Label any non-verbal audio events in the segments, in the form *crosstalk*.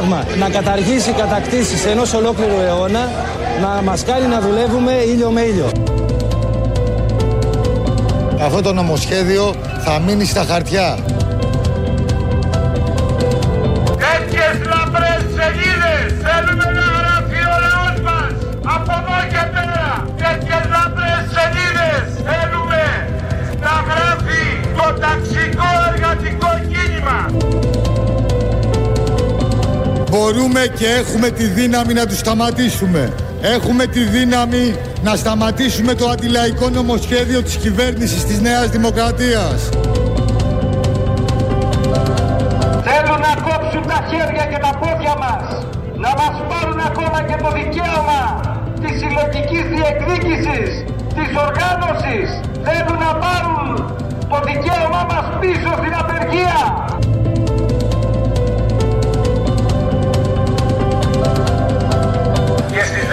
πράγμα. Να καταργήσει κατακτήσεις ενός ολόκληρου αιώνα, να μας κάνει να δουλεύουμε ήλιο με ήλιο. Αυτό το νομοσχέδιο θα μείνει στα χαρτιά. Μπορούμε και έχουμε τη δύναμη να τους σταματήσουμε. Έχουμε τη δύναμη να σταματήσουμε το αντιλαϊκό νομοσχέδιο της κυβέρνησης της Νέας Δημοκρατίας. Θέλουν να κόψουν τα χέρια και τα πόδια μας. Να μας πάρουν ακόμα και το δικαίωμα της συλλογικής διεκδίκησης, της οργάνωσης. Θέλουν να πάρουν το δικαίωμά μας πίσω στην απεργία.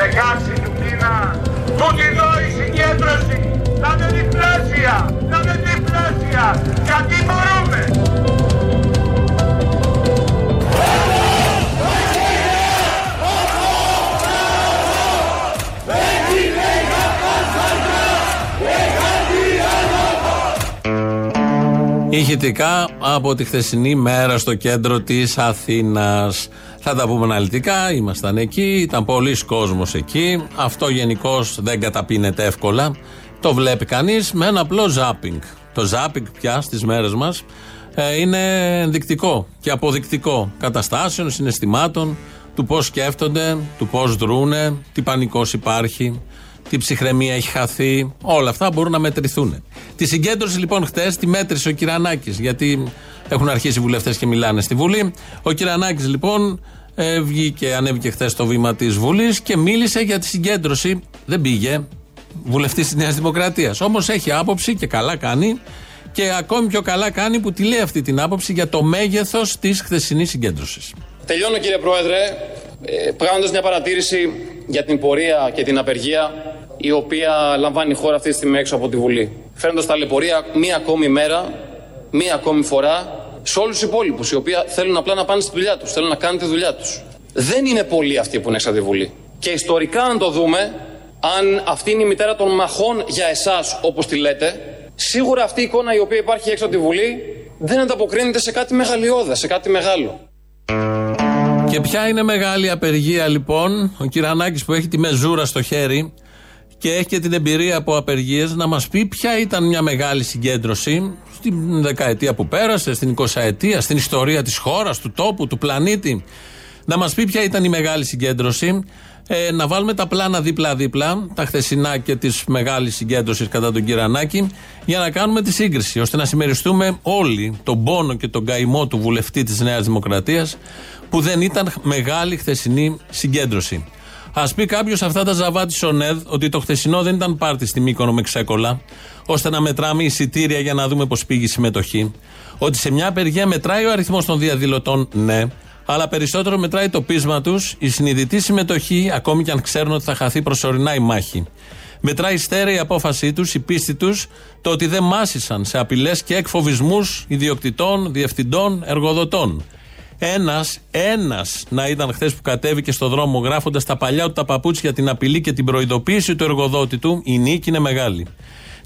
Και στις 16 του μήνα, τούτη εδώ η συγκέντρωση να είναι διπλάσια, να είναι διπλάσια, γιατί μπορούμε. Ηχητικά από τη χθεσινή μέρα στο κέντρο της Αθήνας. Θα τα πούμε αναλυτικά. Ήμασταν εκεί, ήταν πολλοί κόσμος εκεί. Αυτό γενικώς δεν καταπίνεται εύκολα. Το βλέπει κανείς με ένα απλό ζάπινγκ. Το ζάπινγκ πια στις μέρες μας είναι ενδεικτικό και αποδεικτικό καταστάσεων, συναισθημάτων, του πώς σκέφτονται, του πώς δρούνε, τι πανικός υπάρχει, τι ψυχραιμία έχει χαθεί. Όλα αυτά μπορούν να μετρηθούν. Τη συγκέντρωση λοιπόν χτες τη μέτρησε ο Κυρανάκης, γιατί έχουν αρχίσει οι βουλευτές και μιλάνε στη Βουλή. Ο Κυρανάκης λοιπόν ε, βγήκε, ανέβηκε χθες στο βήμα της Βουλής και μίλησε για τη συγκέντρωση. Δεν πήγε. Βουλευτής της Νέας Δημοκρατίας. Όμως έχει άποψη και καλά κάνει. Και ακόμη πιο καλά κάνει που τη λέει αυτή την άποψη για το μέγεθος της χθεσινής συγκέντρωσης. Τελειώνω κύριε Πρόεδρε, ε, κάνοντας μια παρατήρηση για την πορεία και την απεργία η οποία λαμβάνει η χώρα αυτή τη στιγμή έξω από τη Βουλή. Φέρνοντας ταλαιπωρία μία ακόμη μέρα, μία ακόμη φορά σε όλους τους υπόλοιπους οι οποίοι θέλουν απλά να πάνε στη δουλειά τους, θέλουν να κάνουν τη δουλειά τους. Δεν είναι πολλοί αυτοί που είναι έξω από τη Βουλή. Και ιστορικά αν το δούμε, αν αυτή είναι η μητέρα των μαχών για εσάς όπως τη λέτε, σίγουρα αυτή η εικόνα η οποία υπάρχει έξω από τη Βουλή δεν ανταποκρίνεται σε κάτι μεγαλειώδα, σε κάτι μεγάλο. Και ποια είναι μεγάλη απεργία λοιπόν, ο Κυρανάκης που έχει τη μεζούρα στο χέρι και έχει και την εμπειρία από απεργίες να μας πει ποια ήταν μια μεγάλη συγκέντρωση στην δεκαετία που πέρασε, στην 20 ετία, στην ιστορία της χώρας, του τόπου, του πλανήτη. Να μας πει ποια ήταν η μεγάλη συγκέντρωση. Ε, να βάλουμε τα πλάνα δίπλα-δίπλα, τα χθεσινά και τη μεγάλη συγκέντρωσης κατά τον Κυρανάκη, για να κάνουμε τη σύγκριση, ώστε να συμμεριστούμε όλοι τον πόνο και τον καημό του βουλευτή της Νέας Δημοκρατίας, που δεν ήταν μεγάλη χθεσινή συγκέντρωση. Α πει κάποιος αυτά τα ζαβά της ΟΝΕΔ ότι το χθεσινό δεν ήταν πάρτι στη Μύκονο με ξέκολα, ώστε να μετράμε εισιτήρια για να δούμε πώς πήγε η συμμετοχή. Ότι σε μια απεργία μετράει ο αριθμός των διαδηλωτών, ναι, αλλά περισσότερο μετράει το πείσμα τους, η συνειδητή συμμετοχή, ακόμη και αν ξέρουν ότι θα χαθεί προσωρινά η μάχη. Μετράει η στέρεη απόφασή τους, η πίστη τους, το ότι δεν μάσησαν σε απειλές και εκφοβισμούς ιδιοκτητών, διευθυντών, εργοδοτών. Ένας, ένας να ήταν χθες που κατέβηκε στο δρόμο γράφοντας τα παλιά του τα παπούτσια για την απειλή και την προειδοποίηση του εργοδότη του, η νίκη είναι μεγάλη.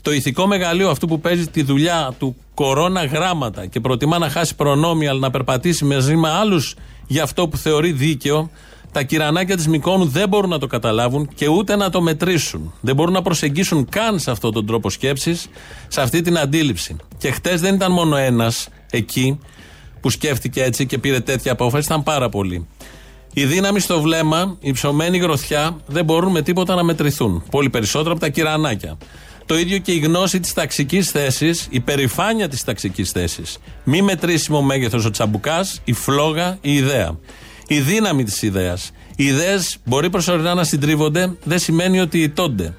Το ηθικό μεγαλείο αυτού που παίζει τη δουλειά του κορώνα γράμματα και προτιμά να χάσει προνόμια αλλά να περπατήσει μαζί με άλλους για αυτό που θεωρεί δίκαιο, τα κυρανάκια της Μικόνου δεν μπορούν να το καταλάβουν και ούτε να το μετρήσουν. Δεν μπορούν να προσεγγίσουν καν σε αυτόν τον τρόπο σκέψης, σε αυτή την αντίληψη. Και χτε δεν ήταν μόνο ένας εκεί που σκέφτηκε έτσι και πήρε τέτοια απόφαση, ήταν πάρα πολλοί. Οι δύναμη στο βλέμμα, η ψωμένη γροθιά δεν μπορούν με τίποτα να μετρηθούν. Πολύ περισσότερο από τα κυρανάκια. Το ίδιο και η γνώση της ταξικής θέσης, η περηφάνεια της ταξικής θέσης. Μη μετρήσιμο μέγεθος ο τσαμπουκάς, η φλόγα, η ιδέα. Η δύναμη της ιδέας. Οι ιδέες μπορεί προσωρινά να συντρίβονται, δεν σημαίνει ότι ηττώνται.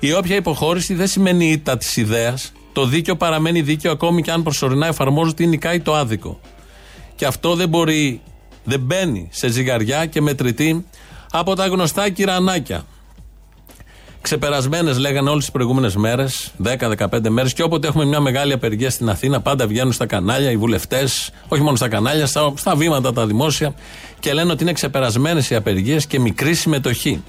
Η όποια υποχώρηση δεν σημαίνει ήττα της ιδέας. Το δίκαιο παραμένει δίκαιο ακόμη και αν προσωρινά εφαρμόζεται ή νικάει το άδικο. Και αυτό δεν μπορεί, δεν μπαίνει σε ζυγαριά και μετρητή από τα γνωστά κυρανάκια. Ξεπερασμένες λέγανε όλες τις προηγούμενες μέρες, 10-15 μέρες, και όποτε έχουμε μια μεγάλη απεργία στην Αθήνα, πάντα βγαίνουν στα κανάλια οι βουλευτές, όχι μόνο στα κανάλια, στα, στα βήματα τα δημόσια, και λένε ότι είναι ξεπερασμένες οι απεργίες και μικρή συμμετοχή.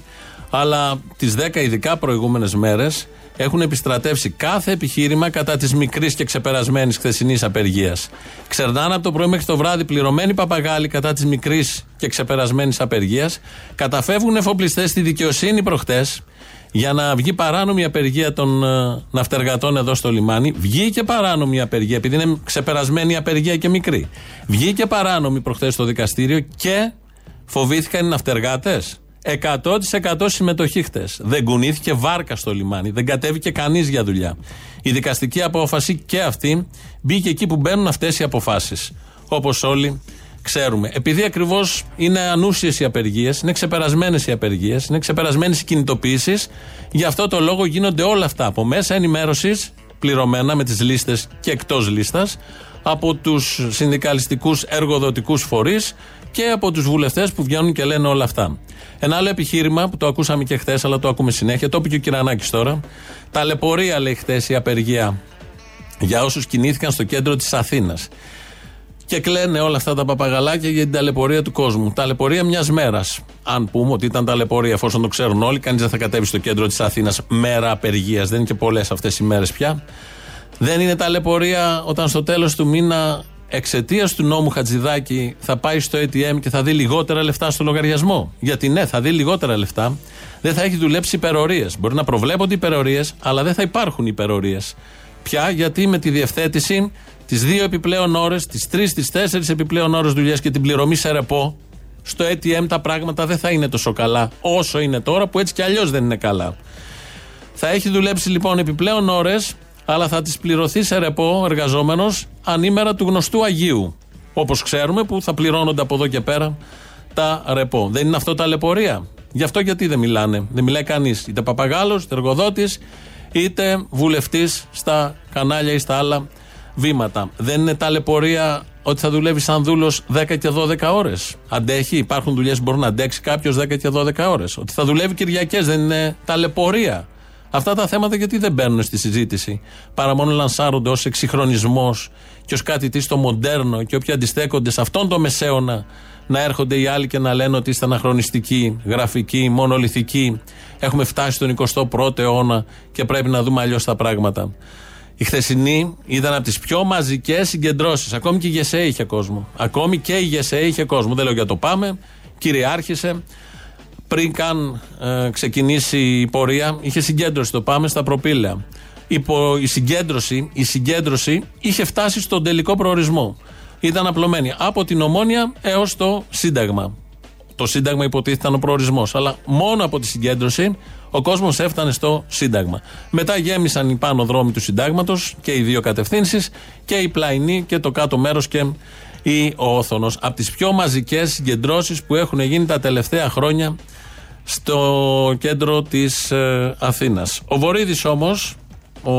Αλλά τις 10 ειδικά προηγούμενες μέρες έχουν επιστρατεύσει κάθε επιχείρημα κατά της μικρής και ξεπερασμένης χθεσινής απεργίας. Ξερνάνε από το πρωί μέχρι το βράδυ πληρωμένοι παπαγάλοι κατά της μικρής και ξεπερασμένης απεργίας. Καταφεύγουν εφοπλιστές στη δικαιοσύνη προχτές για να βγει παράνομη απεργία των ε, ναυτεργατών εδώ στο λιμάνι. Βγήκε παράνομη απεργία, επειδή είναι ξεπερασμένη απεργία και μικρή. Βγήκε παράνομη προχθέ στο δικαστήριο και φοβήθηκαν οι ναυτεργάτες. 100% συμμετοχή χτες. Δεν κουνήθηκε βάρκα στο λιμάνι. Δεν κατέβηκε κανείς για δουλειά. Η δικαστική απόφαση και αυτή μπήκε εκεί που μπαίνουν αυτές οι αποφάσεις. Όπως όλοι ξέρουμε. Επειδή ακριβώς είναι ανούσιες οι απεργίες, είναι ξεπερασμένες οι απεργίες, είναι ξεπερασμένες οι κινητοποιήσεις, γι' αυτό το λόγο γίνονται όλα αυτά από μέσα ενημέρωσης, πληρωμένα με τις λίστες και εκτός λίστας, από τους συνδικαλιστικούς εργοδοτικούς φορείς και από τους βουλευτές που βγαίνουν και λένε όλα αυτά. Ένα άλλο επιχείρημα που το ακούσαμε και χθες, αλλά το ακούμε συνέχεια, το είπε και ο Κυρανάκης τώρα. Ταλαιπωρία, λέει χθες, η απεργία για όσους κινήθηκαν στο κέντρο της Αθήνας. Και κλαίνε όλα αυτά τα παπαγαλάκια για την ταλαιπωρία του κόσμου. Ταλαιπωρία μιας μέρας. Αν πούμε ότι ήταν ταλαιπωρία, εφόσον το ξέρουν όλοι, κανείς δεν θα κατέβει στο κέντρο της Αθήνας μέρα απεργίας. Δεν είναι και πολλές αυτές οι μέρες πια. Δεν είναι ταλαιπωρία όταν στο τέλος του μήνα εξαιτίας του νόμου Χατζηδάκη θα πάει στο ATM και θα δει λιγότερα λεφτά στο λογαριασμό. Γιατί ναι, θα δει λιγότερα λεφτά. Δεν θα έχει δουλέψει υπερορίες. Μπορεί να προβλέπονται υπερορίες, αλλά δεν θα υπάρχουν υπερορίες. Πια γιατί με τη διευθέτηση τις δύο επιπλέον ώρες, τις τρεις, τις τέσσερις επιπλέον ώρες δουλειά και την πληρωμή σε ρεπό, στο ATM τα πράγματα δεν θα είναι τόσο καλά όσο είναι τώρα που έτσι κι αλλιώς δεν είναι καλά. Θα έχει δουλέψει λοιπόν επιπλέον ώρες, αλλά θα τι πληρωθεί σε ρεπό εργαζόμενος ανήμερα του γνωστού Αγίου. Όπως ξέρουμε που θα πληρώνονται από εδώ και πέρα τα ρεπό. Δεν είναι αυτό τα λεπορία. Γι' αυτό γιατί δεν μιλάνε. Δεν μιλάει κανείς. Είτε παπαγάλος, είτε εργοδότης, είτε βουλευτής στα κανάλια ή στα άλλα βήματα. Δεν είναι ταλαιπωρία ότι θα δουλεύει σαν δούλος 10 και 12 ώρες. Αντέχει, υπάρχουν δουλειές που μπορεί να αντέξει κάποιος 10 και 12 ώρες. Ότι θα δουλεύει Κυριακές δεν είναι ταλαιπωρία. Αυτά τα θέματα γιατί δεν μπαίνουν στη συζήτηση. Παρά μόνο λανσάρονται ως εξυγχρονισμός και ως κάτι τι στο μοντέρνο και όποιοι αντιστέκονται σε αυτόν τον μεσαίωνα να έρχονται οι άλλοι και να λένε ότι είστε αναχρονιστικοί, γραφικοί, μονολυθικοί. Έχουμε φτάσει στον 21ο αιώνα και πρέπει να δούμε αλλιώς τα πράγματα. Η χθεσινή ήταν από τις πιο μαζικές συγκεντρώσεις. Ακόμη και η ΓΕΣΕ είχε κόσμο. Ακόμη και η ΓΕΣΕ είχε κόσμο. Δεν λέω για το πάμε. Κυριάρχησε. Πριν καν ε, ξεκινήσει η πορεία, είχε συγκέντρωση το πάμε στα προπήλαια. Η, η, συγκέντρωση, η συγκέντρωση είχε φτάσει στον τελικό προορισμό. Ήταν απλωμένη από την Ομόνια έως το Σύνταγμα. Το Σύνταγμα υποτίθεται ήταν ο προορισμός. Αλλά μόνο από τη συγκέντρωση ο κόσμος έφτανε στο Σύνταγμα. Μετά γέμισαν οι πάνω δρόμοι του Συντάγματος και οι δύο κατευθύνσεις και η πλαϊνή και το κάτω μέρος και η όθονο. Από τις πιο μαζικές συγκεντρώσεις που έχουν γίνει τα τελευταία χρόνια στο κέντρο της ε, Αθήνας. Ο Βορύδης όμως, ο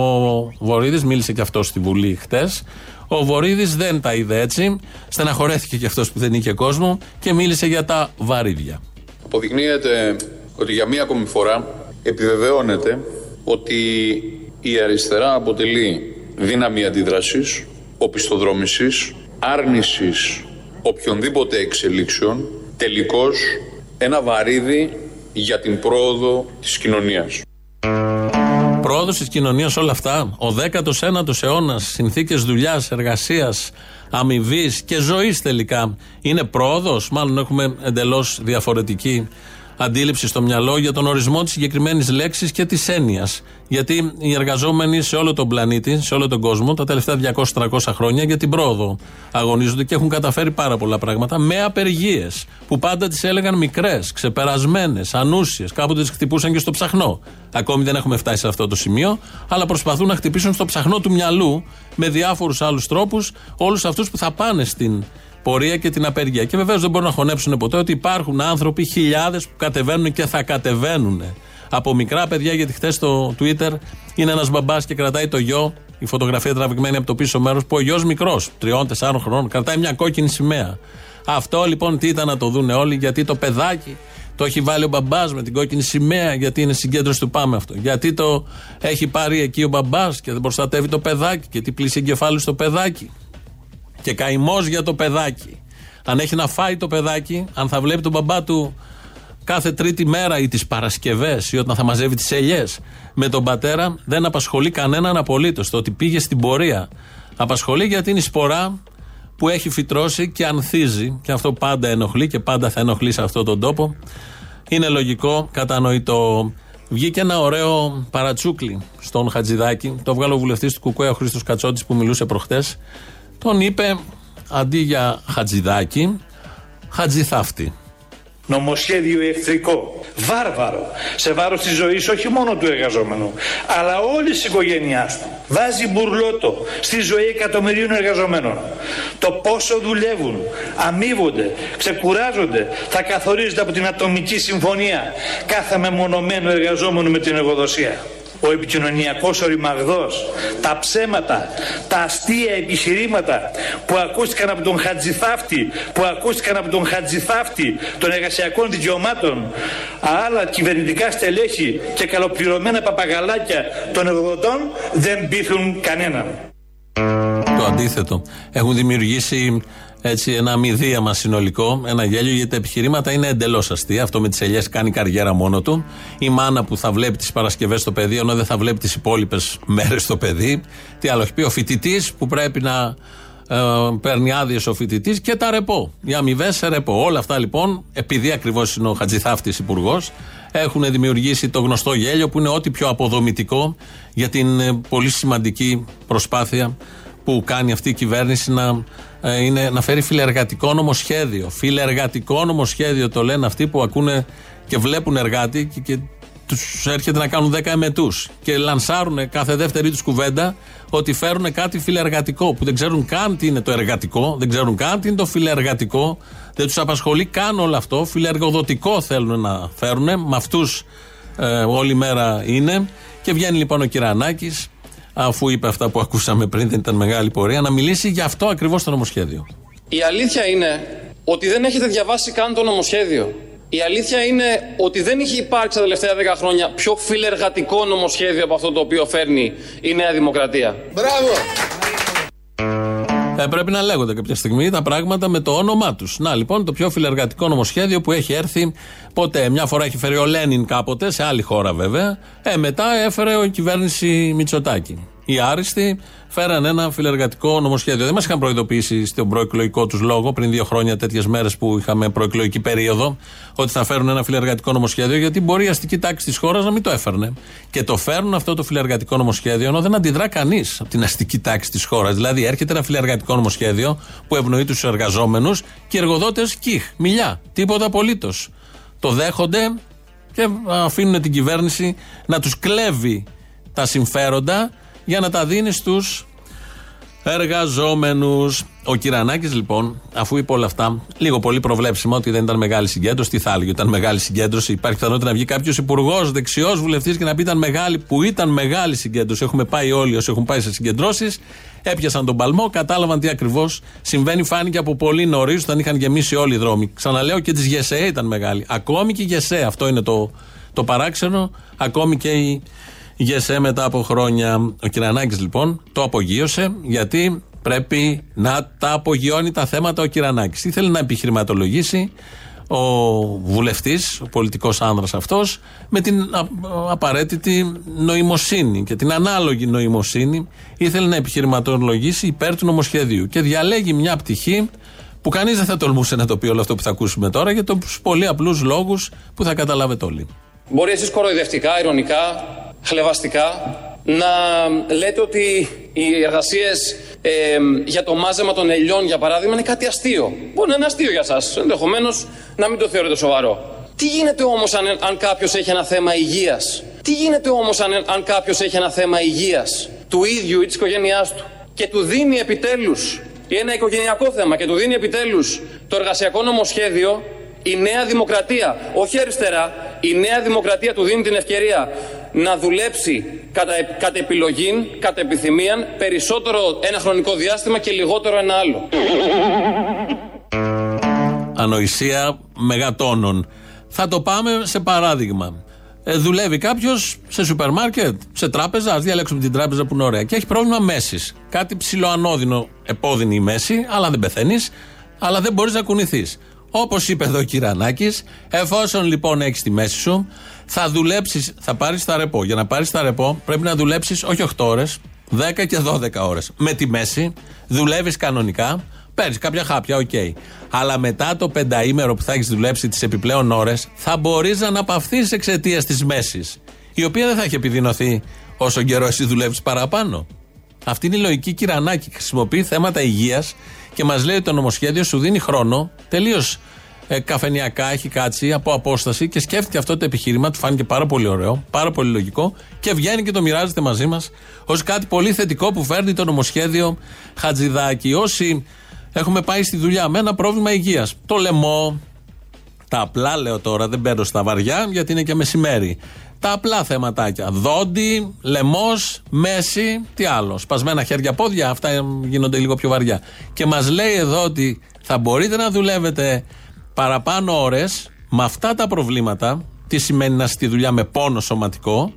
Βορύδης μίλησε και αυτός στη Βουλή χτες. Ο Βορύδης δεν τα είδε έτσι. Στεναχωρέθηκε και αυτός που δεν είχε κόσμο και μίλησε για τα βαρύδια. Αποδεικνύεται ότι για μία ακόμη φορά επιβεβαιώνεται ότι η αριστερά αποτελεί δύναμη αντίδρασης, οπισθοδρόμησης, άρνησης οποιονδήποτε εξελίξεων, τελικώς ένα βαρύδι για την πρόοδο της κοινωνίας. Πρόοδος της κοινωνίας, όλα αυτά. Ο 19ο αιώνας, συνθήκες δουλειάς, εργασίας, αμοιβής και ζωής τελικά. Είναι πρόοδος, μάλλον έχουμε εντελώς διαφορετική αντίληψη στο μυαλό για τον ορισμό της συγκεκριμένης λέξης και της έννοιας. Γιατί οι εργαζόμενοι σε όλο τον πλανήτη, σε όλο τον κόσμο, τα τελευταία 200-300 χρόνια για την πρόοδο αγωνίζονται και έχουν καταφέρει πάρα πολλά πράγματα με απεργίες που πάντα τις έλεγαν μικρές, ξεπερασμένες, ανούσιες. Κάποτε τις χτυπούσαν και στο ψαχνό. Ακόμη δεν έχουμε φτάσει σε αυτό το σημείο, αλλά προσπαθούν να χτυπήσουν στο ψαχνό του μυαλού με διάφορους άλλους τρόπους όλους αυτούς που θα πάνε στην πορεία και την απεργία. Και βεβαίως δεν μπορούν να χωνέψουν ποτέ ότι υπάρχουν άνθρωποι, χιλιάδες που κατεβαίνουν και θα κατεβαίνουν. Από μικρά παιδιά, γιατί χθες στο Twitter είναι ένας μπαμπάς και κρατάει το γιο, η φωτογραφία τραβηγμένη από το πίσω μέρος, που ο γιος μικρός, τριών-τεσσάρων χρόνων, κρατάει μια κόκκινη σημαία. Αυτό λοιπόν τι ήταν να το δουν όλοι, γιατί το παιδάκι Το έχει βάλει ο μπαμπάς με την κόκκινη σημαία, γιατί είναι συγκέντρωση του Πάμε αυτό. Γιατί το έχει πάρει εκεί ο μπαμπάς και δεν προστατεύει το παιδάκι, και τι πλήση εγκεφάλου στο παιδάκι. Και καημός για το παιδάκι. Αν έχει να φάει το παιδάκι, αν θα βλέπει τον μπαμπά του κάθε τρίτη μέρα ή τις Παρασκευές ή όταν θα μαζεύει τις ελιές με τον πατέρα, δεν απασχολεί κανέναν απολύτως. Το ότι πήγε στην πορεία απασχολεί γιατί είναι η σπορά που έχει φυτρώσει και ανθίζει. Και αυτό πάντα ενοχλεί και πάντα θα ενοχλεί σε αυτόν τον τόπο. Είναι λογικό, κατανοητό. Βγήκε ένα ωραίο παρατσούκλι στον Χατζηδάκη. Το βγάλω ο βουλευτής του Κουκουέ, ο Χρήστος Κατσότης, που μιλούσε προχτές. Τον είπε αντί για Χατζηδάκη, Χατζηθάφτη νομοσχέδιο εχθρικό, βάρβαρο, σε βάρος της ζωής όχι μόνο του εργαζόμενου, αλλά όλης της οικογένειάς του. Βάζει μπουρλότο στη ζωή εκατομμυρίων εργαζομένων. Το πόσο δουλεύουν, αμείβονται, ξεκουράζονται, θα καθορίζεται από την ατομική συμφωνία κάθε μεμονωμένο εργαζόμενο με την εργοδοσία ο επικοινωνιακός οριμαγδός, τα ψέματα, τα αστεία επιχειρήματα που ακούστηκαν από τον Χατζηθάφτη, που ακούστηκαν από τον Χατζηθάφτη των εργασιακών δικαιωμάτων, άλλα κυβερνητικά στελέχη και καλοπληρωμένα παπαγαλάκια των εργοδοτών δεν πείθουν κανέναν. Το αντίθετο. Έχουν δημιουργήσει έτσι ένα μηδίαμα συνολικό, ένα γέλιο, γιατί τα επιχειρήματα είναι εντελώς αστεία. Αυτό με τις ελιές κάνει καριέρα μόνο του. Η μάνα που θα βλέπει τις Παρασκευές στο παιδί, ενώ δεν θα βλέπει τις υπόλοιπες μέρες στο παιδί. Τι άλλο έχει πει, ο φοιτητής που πρέπει να ε, παίρνει άδειες ο φοιτητής και τα ρεπό. Οι αμοιβές σε ρεπό. Όλα αυτά λοιπόν, επειδή ακριβώς είναι ο Χατζηθάφτης υπουργός, έχουν δημιουργήσει το γνωστό γέλιο που είναι ό,τι πιο αποδομητικό για την ε, πολύ σημαντική προσπάθεια που κάνει αυτή η κυβέρνηση να, ε, είναι, να φέρει φιλεργατικό νομοσχέδιο. Φιλεργατικό νομοσχέδιο το λένε αυτοί που ακούνε και βλέπουν εργάτη και, και τους έρχεται να κάνουν 10 εμετούς. Και λανσάρουν κάθε δεύτερη τους κουβέντα ότι φέρουν κάτι φιλεργατικό που δεν ξέρουν καν τι είναι το εργατικό, δεν ξέρουν καν τι είναι το φιλεργατικό, δεν τους απασχολεί καν όλο αυτό. Φιλεργοδοτικό θέλουν να φέρουν, με αυτούς ε, όλη μέρα είναι. Και βγαίνει λοιπόν ο Κυρανάκης αφού είπε αυτά που ακούσαμε πριν, δεν ήταν μεγάλη πορεία, να μιλήσει για αυτό ακριβώς το νομοσχέδιο. Η αλήθεια είναι ότι δεν έχετε διαβάσει καν το νομοσχέδιο. Η αλήθεια είναι ότι δεν έχει υπάρξει τα τελευταία 10 χρόνια πιο φιλεργατικό νομοσχέδιο από αυτό το οποίο φέρνει η Νέα Δημοκρατία. Μπράβο! Ε, πρέπει να λέγονται κάποια στιγμή τα πράγματα με το όνομά τους. Να λοιπόν, το πιο φιλεργατικό νομοσχέδιο που έχει έρθει ποτέ. Μια φορά έχει φέρει ο Λένιν κάποτε, σε άλλη χώρα βέβαια. Ε, μετά έφερε η κυβέρνηση Μητσοτάκη. Οι άριστοι φέραν ένα φιλεργατικό νομοσχέδιο. Δεν μας είχαν προειδοποιήσει στον προεκλογικό τους λόγο πριν δύο χρόνια, τέτοιες μέρες που είχαμε προεκλογική περίοδο, ότι θα φέρουν ένα φιλεργατικό νομοσχέδιο, γιατί μπορεί η αστική τάξη της χώρας να μην το έφερνε. Και το φέρνουν αυτό το φιλεργατικό νομοσχέδιο, ενώ δεν αντιδρά κανείς από την αστική τάξη της χώρας. Δηλαδή, έρχεται ένα φιλεργατικό νομοσχέδιο που ευνοεί τους εργαζόμενους και οι εργοδότες κιχ, μιλιά, τίποτα απολύτως. Το δέχονται και αφήνουν την κυβέρνηση να τους κλέβει τα συμφέροντα για να τα δίνεις στους εργαζόμενους. Ο Κυρανάκης, λοιπόν, αφού είπε όλα αυτά, λίγο πολύ προβλέψιμα ότι δεν ήταν μεγάλη συγκέντρωση, τι θα έλεγε, ήταν μεγάλη συγκέντρωση. Υπάρχει πιθανότητα να βγει κάποιος υπουργός, δεξιός βουλευτής και να πει ήταν μεγάλη, που ήταν μεγάλη συγκέντρωση. Έχουμε πάει όλοι όσοι έχουν πάει σε συγκεντρώσεις, έπιασαν τον παλμό, κατάλαβαν τι ακριβώς συμβαίνει. Φάνηκε από πολύ νωρίς όταν είχαν γεμίσει όλοι οι δρόμοι. Ξαναλέω και της ΓΕΣΕ ήταν μεγάλη. Ακόμη και η ΓΕΣΕ, αυτό είναι το, το παράξενο, ακόμη και η ΓΕΣΕ μετά από χρόνια. Ο Κυρανάκης λοιπόν το απογείωσε γιατί πρέπει να τα απογειώνει τα θέματα ο Κυρανάκης. Ήθελε να επιχειρηματολογήσει ο βουλευτής, ο πολιτικός άνδρας αυτός, με την απαραίτητη νοημοσύνη και την ανάλογη νοημοσύνη. Ήθελε να επιχειρηματολογήσει υπέρ του νομοσχεδίου και διαλέγει μια πτυχή που κανείς δεν θα τολμούσε να το πει όλο αυτό που θα ακούσουμε τώρα για τους πολύ απλούς λόγους που θα καταλάβετε όλοι. Μπορεί εσείς κοροϊδευτικά, ηρωνικά, χλεβαστικά να λέτε ότι οι εργασίες ε, για το μάζεμα των ελιών, για παράδειγμα, είναι κάτι αστείο. Μπορεί να είναι αστείο για εσά. Ενδεχομένως να μην το θεωρείτε σοβαρό. Τι γίνεται όμως αν, αν κάποιος έχει ένα θέμα υγείας; Τι γίνεται όμως αν, αν κάποιος έχει ένα θέμα υγείας; Του ίδιου ή της οικογένειάς του και του δίνει επιτέλους ή ένα οικογενειακό θέμα και του δίνει επιτέλους το εργασιακό νομοσχέδιο η Νέα Δημοκρατία, όχι αριστερά, η Νέα Δημοκρατία του δίνει την ευκαιρία να δουλέψει κατά, κατά επιλογή, κατά επιθυμία, περισσότερο ένα χρονικό διάστημα και λιγότερο ένα άλλο. Ανοησία μεγατόνων. Θα το πάμε σε παράδειγμα. Ε, δουλεύει κάποιος σε σούπερ μάρκετ, σε τράπεζα. Α διαλέξουμε την τράπεζα που είναι ωραία. Και έχει πρόβλημα μέσης. Κάτι ψηλοανώδυνο, επώδυνη η μέση, αλλά δεν πεθαίνεις, αλλά δεν μπορείς να κουνηθείς. Όπως είπε εδώ ο Κυρανάκης, εφόσον λοιπόν έχεις τη μέση σου, θα δουλέψεις, θα πάρεις τα ρεπό. Για να πάρεις τα ρεπό πρέπει να δουλέψεις όχι 8 ώρες, 10 και 12 ώρες. Με τη μέση δουλεύεις κανονικά, παίρνεις κάποια χάπια, οκ. Αλλά μετά το πενταήμερο που θα έχεις δουλέψει τις επιπλέον ώρες, θα μπορείς να αναπαυθείς εξαιτίας της μέσης. Η οποία δεν θα έχει επιδεινωθεί όσο καιρό εσύ δουλεύεις παραπάνω. Αυτή είναι η λογική Κυρανάκη. Χρησιμοποιεί θέματα υγείας και μας λέει ότι το νομοσχέδιο σου δίνει χρόνο τελείως ε, καφενειακά, έχει κάτσει από απόσταση και σκέφτηκε αυτό το επιχείρημα, του φάνηκε πάρα πολύ ωραίο, πάρα πολύ λογικό και βγαίνει και το μοιράζεται μαζί μας ως κάτι πολύ θετικό που φέρνει το νομοσχέδιο Χατζηδάκη. Όσοι έχουμε πάει στη δουλειά με ένα πρόβλημα υγείας, το λαιμό, τα απλά λέω τώρα, δεν παίρνω στα βαριά γιατί είναι και μεσημέρι. Τα απλά θεματάκια. Δόντι, λαιμός, μέση, τι άλλο. Σπασμένα χέρια, πόδια, αυτά γίνονται λίγο πιο βαριά. Και μας λέει εδώ ότι θα μπορείτε να δουλεύετε παραπάνω ώρες με αυτά τα προβλήματα. Τι σημαίνει να στη δουλειά με πόνο σωματικό.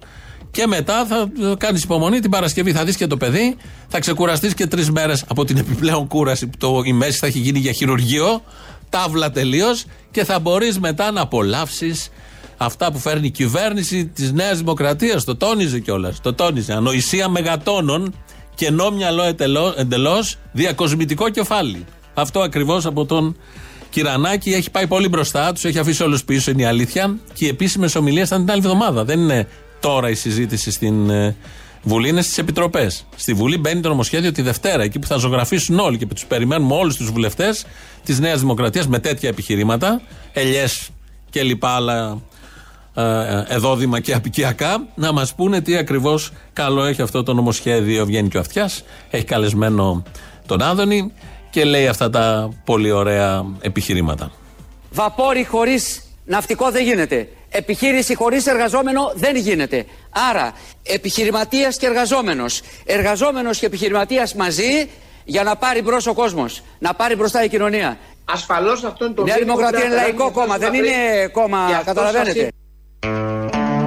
Και μετά θα κάνεις υπομονή την Παρασκευή. Θα δεις και το παιδί, θα ξεκουραστείς και τρεις μέρες από την επιπλέον κούραση που το, η μέση θα έχει γίνει για χειρουργείο. Τάβλα τελείως και θα μπορείς μετά να απολαύσεις αυτά που φέρνει η κυβέρνηση της Νέας Δημοκρατίας. Το τόνιζε κιόλας. Το τόνιζε. Ανοησία μεγατόνων, κενό μυαλό εντελώ, διακοσμητικό κεφάλι. Αυτό ακριβώς από τον Κυρανάκη έχει πάει πολύ μπροστά, τους έχει αφήσει όλους πίσω, είναι η αλήθεια. Και οι επίσημες ομιλίες ήταν την άλλη εβδομάδα. Δεν είναι τώρα η συζήτηση στην ε, Βουλή, είναι στις επιτροπές. Στη Βουλή μπαίνει το νομοσχέδιο τη Δευτέρα, εκεί που θα ζωγραφίσουν όλοι και που τους περιμένουμε όλους τους βουλευτές της Νέας Δημοκρατίας με τέτοια επιχειρήματα, ελιές και λοιπά άλλα ε, εδόδημα και απικιακά, να μας πούνε τι ακριβώς καλό έχει αυτό το νομοσχέδιο. Βγαίνει και ο Αυτιάς, έχει καλεσμένο τον Άδωνη και λέει αυτά τα πολύ ωραία επιχειρήματα. Βαπόρι χωρίς ναυτικό δεν γίνεται. Επιχείρηση χωρίς εργαζόμενο δεν γίνεται. Άρα, επιχειρηματίας και εργαζόμενος. Εργαζόμενος και επιχειρηματίας μαζί για να πάρει μπρος ο κόσμος. Να πάρει μπροστά η κοινωνία. Ασφαλώς αυτό είναι το Νέα Δημοκρατία είναι λαϊκό κόμμα, δεν είναι κόμμα, καταλαβαίνετε.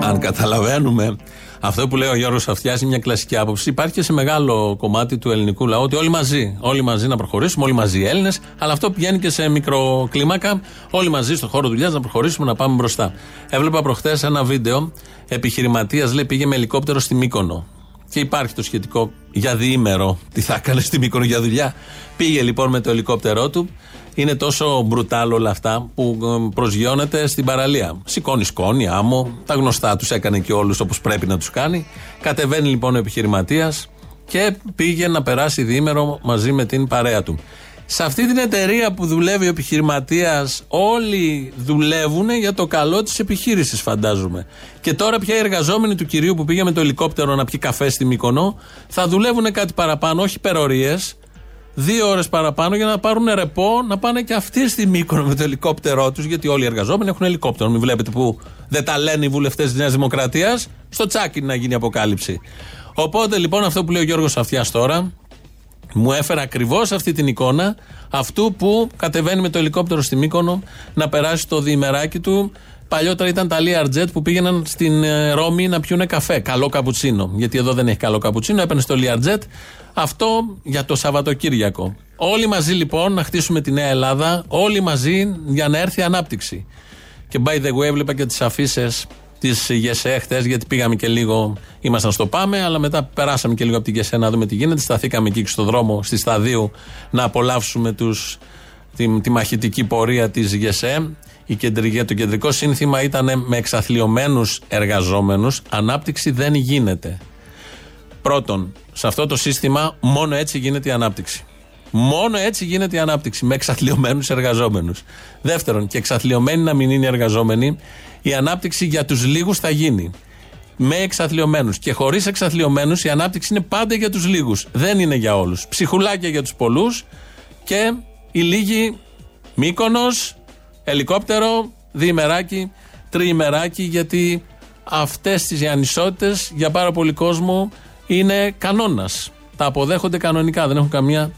Αν καταλαβαίνουμε αυτό που λέει ο Γιώργος Αυτιάς είναι μια κλασική άποψη. Υπάρχει και σε μεγάλο κομμάτι του ελληνικού λαού ότι όλοι μαζί, όλοι μαζί να προχωρήσουμε, όλοι μαζί οι Έλληνες, αλλά αυτό πηγαίνει και σε μικροκλίμακα, όλοι μαζί στον χώρο δουλειάς να προχωρήσουμε, να πάμε μπροστά. Έβλεπα προχθές ένα βίντεο, επιχειρηματίας λέει πήγε με ελικόπτερο στη Μύκονο. Και υπάρχει το σχετικό για διήμερο. Τι θα έκανε στη Μύκονο για δουλειά; Πήγε λοιπόν με το ελικόπτερό του είναι τόσο μπρουτάλ όλα αυτά που ε, προσγειώνεται στην παραλία. Σηκώνει σκόνη, άμμο, τα γνωστά τους έκανε και όλους όπως πρέπει να τους κάνει. Κατεβαίνει λοιπόν ο επιχειρηματίας και πήγε να περάσει διήμερο μαζί με την παρέα του. Σε αυτή την εταιρεία που δουλεύει ο επιχειρηματίας, όλοι δουλεύουν για το καλό της επιχείρησης, φαντάζομαι. Και τώρα πια οι εργαζόμενοι του κυρίου που πήγε με το ελικόπτερο να πιει καφέ στη Μύκονο θα δουλεύουν κάτι παραπάνω, όχι υπερορίες, δύο ώρες παραπάνω για να πάρουν ρεπό, να πάνε και αυτοί στη Μύκονο με το ελικόπτερό τους. Γιατί όλοι οι εργαζόμενοι έχουν ελικόπτερο. Μην βλέπετε που δεν τα λένε οι βουλευτές της Νέας Δημοκρατίας. Στο τσάκι να γίνει αποκάλυψη. Οπότε λοιπόν αυτό που λέει ο Γιώργος Αυτιά τώρα, μου έφερε ακριβώς αυτή την εικόνα αυτού που κατεβαίνει με το ελικόπτερο στη Μύκονο να περάσει το διημεράκι του. Παλιότερα ήταν τα Learjet που πήγαιναν στην ε, Ρώμη να πιούνε καφέ. Καλό καπουτσίνο. Γιατί εδώ δεν έχει καλό καπουτσίνο. Έπαιρνε στο Learjet αυτό για το Σαββατοκύριακο. Όλοι μαζί λοιπόν να χτίσουμε τη Νέα Ελλάδα, όλοι μαζί για να έρθει ανάπτυξη. Και by the way, έβλεπα και τις αφήσει της ΓΕΣΕ χτες, γιατί πήγαμε και λίγο, ήμασταν στο Πάμε, αλλά μετά περάσαμε και λίγο από την ΓΕΣΕ να δούμε τι γίνεται. Σταθήκαμε εκεί στο δρόμο, στη Σταδίου, να απολαύσουμε τους, τη, τη μαχητική πορεία της ΓΕΣΕ. Η κεντρική, το κεντρικό σύνθημα ήταν με εξαθλειωμένους εργαζόμενους. Ανάπτυξη δεν γίνεται. Πρώτον, σε αυτό το σύστημα μόνο έτσι γίνεται η ανάπτυξη. Μόνο έτσι γίνεται η ανάπτυξη με εξαθλειωμένους εργαζόμενους. Δεύτερον, και εξαθλειωμένοι να μην είναι εργαζόμενοι, η ανάπτυξη για τους λίγους θα γίνει. Με εξαθλειωμένους. Και χωρίς εξαθλειωμένους η ανάπτυξη είναι πάντα για τους λίγους. Δεν είναι για όλους. Ψυχουλάκια για τους πολλούς και οι λίγοι μήκονο, ελικόπτερο, διημεράκι, τριημεράκι, γιατί αυτές τις ανισότητες για πάρα πολύ κόσμο είναι κανόνας. Τα αποδέχονται κανονικά. Δεν έχουν καμία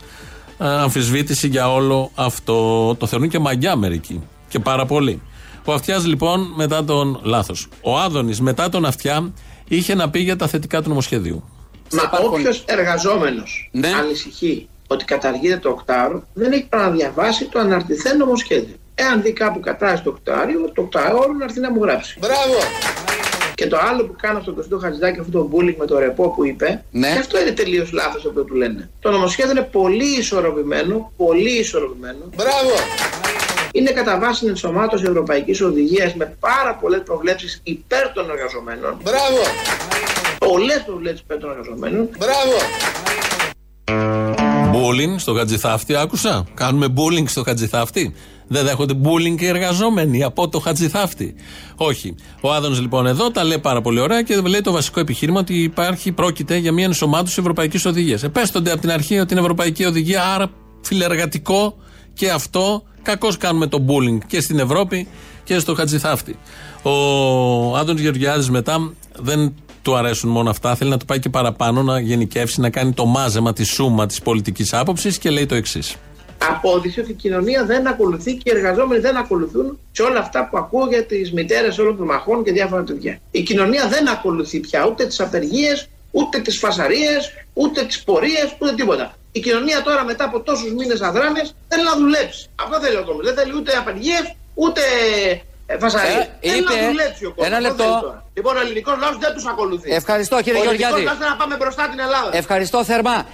αμφισβήτηση για όλο αυτό. Το θεωρούν και μαγιά μερικοί. Και πάρα πολύ. Ο Αυτιάς λοιπόν μετά τον. Λάθος. Ο Άδωνης μετά τον Αυτιά είχε να πει για τα θετικά του νομοσχεδίου. Μα όποιος εργαζόμενος Ναι. ανησυχεί ότι καταργείται το οκτάωρο, δεν έχει παραδιαβάσει το αναρτηθέν νομοσχέδιο. Εάν δει κάπου κατάσταση το οκτάωρο, το οκτάωρο να έρθει να μου γράψει. Μπράβο! Και το άλλο που κάνω στον Κωστό Χατζηδάκη, αυτό το bullying με το ρεπό που είπε, Ναι. και αυτό είναι τελείως λάθος αυτό που λένε. Το νομοσχέδιο είναι πολύ ισορροπημένο, πολύ ισορροπημένο. Μπράβο! Είναι κατά βάση την ενσωμάτωση Ευρωπαϊκής Οδηγίας με πάρα πολλές προβλέψεις υπέρ των εργαζομένων. Μπράβο! Πολλές προβλέψεις υπέρ των εργαζομένων. Μπράβο! Μπούλινγκ στο Χατζηθάφτη, άκουσα. Κάνουμε μπούλινγκ στο Χατζηθάφτη. Δεν δέχονται μπούλινγκ οι εργαζόμενοι από το Χατζηθάφτη. Όχι. Ο Άδωνος λοιπόν εδώ τα λέει πάρα πολύ ωραία και λέει το βασικό επιχείρημα ότι υπάρχει, πρόκειται για μια ενσωμάτωση Ευρωπαϊκής Οδηγίας. Επέστονται από την αρχή ότι είναι Ευρωπαϊκή Οδηγία, άρα φιλεργατικό και αυτό. Κακώς κάνουμε το μπούλινγκ και στην Ευρώπη και στο Χατζηθάφτη. Ο Άδωνος Γεωργιάδης μετά δεν του αρέσουν μόνο αυτά. Θέλει να το πάει και παραπάνω, να γενικεύσει, να κάνει το μάζεμα, τη σούμα της πολιτικής άποψης και λέει το εξής. Απόδειξη ότι η κοινωνία δεν ακολουθεί και οι εργαζόμενοι δεν ακολουθούν σε όλα αυτά που ακούω για τις μητέρες όλων των μαχών και διάφορα τέτοια. Η κοινωνία δεν ακολουθεί πια ούτε τις απεργίες, ούτε τις φασαρίες, ούτε τις πορείες, ούτε τίποτα. Η κοινωνία τώρα μετά από τόσους μήνες αδράνε θέλει να δουλέψει. Αυτό θέλει ο κόσμος. Δεν θέλει ούτε απεργίες, ούτε φασαρίες. Ε, θέλει είπε- να δουλέψει ο κόσμος. ένα λεπτό. Λοιπόν, ο ελληνικός λαός δεν τους ακολουθεί. Ευχαριστώ, κύριε ο Γεωργιάδη. ελληνικός λαός θέλει να πάμε μπροστά την Ελλάδα. Ευχαριστώ θερμά.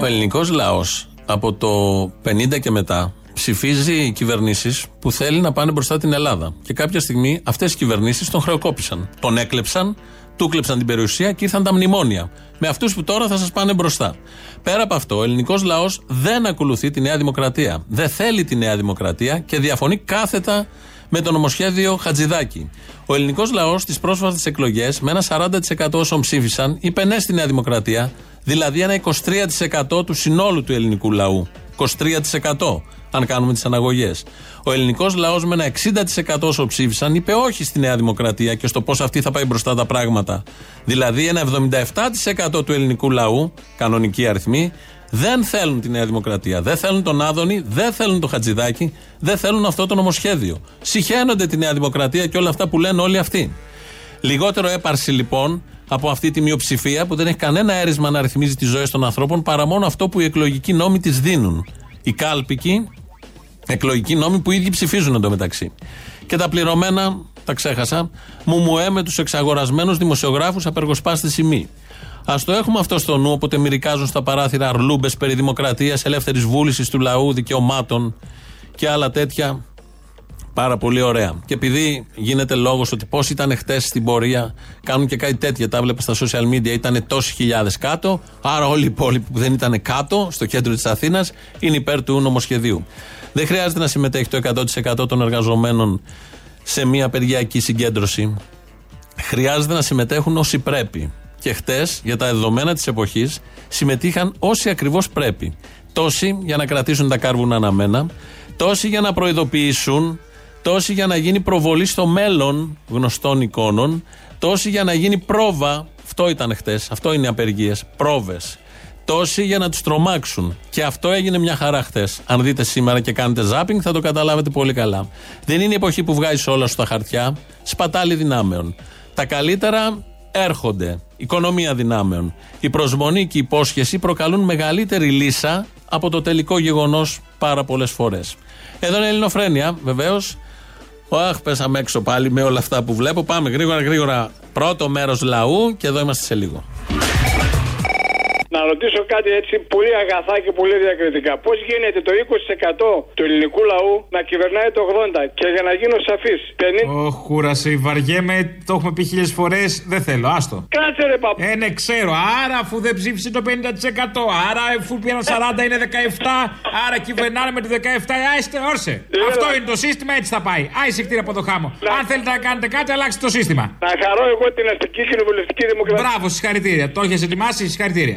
Ο ελληνικός λαός από το 50 και μετά ψηφίζει κυβερνήσεις που θέλει να πάνε μπροστά την Ελλάδα. Και κάποια στιγμή αυτές οι κυβερνήσεις τον χρεοκόπησαν. Τον έκλεψαν, του κλεψαν την περιουσία και ήρθαν τα μνημόνια. Με αυτούς που τώρα θα σας πάνε μπροστά. Πέρα από αυτό, ο ελληνικός λαός δεν ακολουθεί τη Νέα Δημοκρατία. Δεν θέλει τη Νέα Δημοκρατία και διαφωνεί κάθετα με το νομοσχέδιο Χατζηδάκη. Ο ελληνικός λαός στις πρόσφατες εκλογές, με ένα 40% όσων ψήφισαν, είπε ναι στη Νέα Δημοκρατία, δηλαδή ένα 23% του συνόλου του ελληνικού λαού. 23% αν κάνουμε τις αναγωγές. Ο ελληνικός λαός με ένα 60% όσο ψήφισαν είπε όχι στη Νέα Δημοκρατία και στο πώς αυτή θα πάει μπροστά τα πράγματα. Δηλαδή ένα 77% του ελληνικού λαού, κανονικοί αριθμοί, δεν θέλουν τη Νέα Δημοκρατία. Δεν θέλουν τον Άδωνη, δεν θέλουν τον Χατζηδάκη, δεν θέλουν αυτό το νομοσχέδιο. Συχαίνονται τη Νέα Δημοκρατία και όλα αυτά που λένε όλοι αυτοί. Λιγότερο έπαρση λοιπόν από αυτή τη μειοψηφία που δεν έχει κανένα έρισμα να ρυθμίζει τις ζωές των ανθρώπων παρά μόνο αυτό που οι εκλογικοί νόμοι της δίνουν. Οι κάλπικοι, εκλογικοί νόμοι που οι ίδιοι ψηφίζουν εντωμεταξύ. Και τα πληρωμένα, τα ξέχασα, μουμουέ με τους εξαγορασμένους δημοσιογράφους απεργοσπάστε σημεί. Α το έχουμε αυτό στο νου, όποτε μυρικάζουν στα παράθυρα αρλούμπες περί δημοκρατίας, ελεύθερης βούλησης του λαού, δικαιωμάτων και άλλα τέτοια. Πάρα πολύ ωραία. Και επειδή γίνεται λόγος ότι πώς ήταν χτες στην πορεία, κάνουν και κάτι τέτοια, τα βλέπω στα social media, ήταν τόσοι χιλιάδες κάτω. Άρα όλοι οι υπόλοιποι που δεν ήταν κάτω, στο κέντρο της Αθήνας, είναι υπέρ του νομοσχεδίου. Δεν χρειάζεται να συμμετέχει το 100% των εργαζομένων σε μια απεργιακή συγκέντρωση. Χρειάζεται να συμμετέχουν όσοι πρέπει. Και χτες, για τα δεδομένα της εποχής, συμμετείχαν όσοι ακριβώς πρέπει. Τόσοι για να κρατήσουν τα κάρβουνα αναμένα, τόσοι για να προειδοποιήσουν, τόσοι για να γίνει προβολή στο μέλλον γνωστών εικόνων, τόσοι για να γίνει πρόβα. Αυτό ήταν χτες, αυτό είναι οι απεργίες. Πρόβες. Τόσοι για να τους τρομάξουν. Και αυτό έγινε μια χαρά χτες. Αν δείτε σήμερα και κάνετε ζάπινγκ, θα το καταλάβετε πολύ καλά. Δεν είναι η εποχή που βγάζεις όλα στα χαρτιά. Σπατάλη δυνάμεων. Τα καλύτερα έρχονται. Οικονομία δυνάμεων. Η προσμονή και η υπόσχεση προκαλούν μεγαλύτερη λύσα από το τελικό γεγονός πάρα πολλές φορές. Εδώ είναι η Ελληνοφρένεια, βεβαίως. Αχ, πέσαμε έξω πάλι με όλα αυτά που βλέπω. Πάμε γρήγορα, γρήγορα. Πρώτο μέρος λαού και εδώ είμαστε σε λίγο. Να ρωτήσω κάτι έτσι πολύ αγαθά και πολύ διακριτικά. Πώς γίνεται το 20% του ελληνικού λαού να κυβερνάει το 80% και για να γίνω σαφής, 50. Ωχ, κούρασε, βαριέμαι, το έχουμε πει χίλιες φορές. Δεν θέλω, άστο. Κάτσε ρε παππού. Ε, ναι, ξέρω. Άρα, αφού δεν ψήφισε το 50%, άρα αφού πήραν 40 είναι 17, άρα κυβερνάνε με το 17. Άιστε, όρσε. Αυτό είναι το σύστημα, έτσι θα πάει. Άισε κτήρα από το χάμο. Αν θέλετε να κάνετε κάτι, αλλάξτε το σύστημα. Να χαρώ εγώ την αστική κοινοβουλευτική δημοκρατία. Μπράβο, συγχαρητήρια. Το έχεις ετοιμάσει, συγχαρητήρια.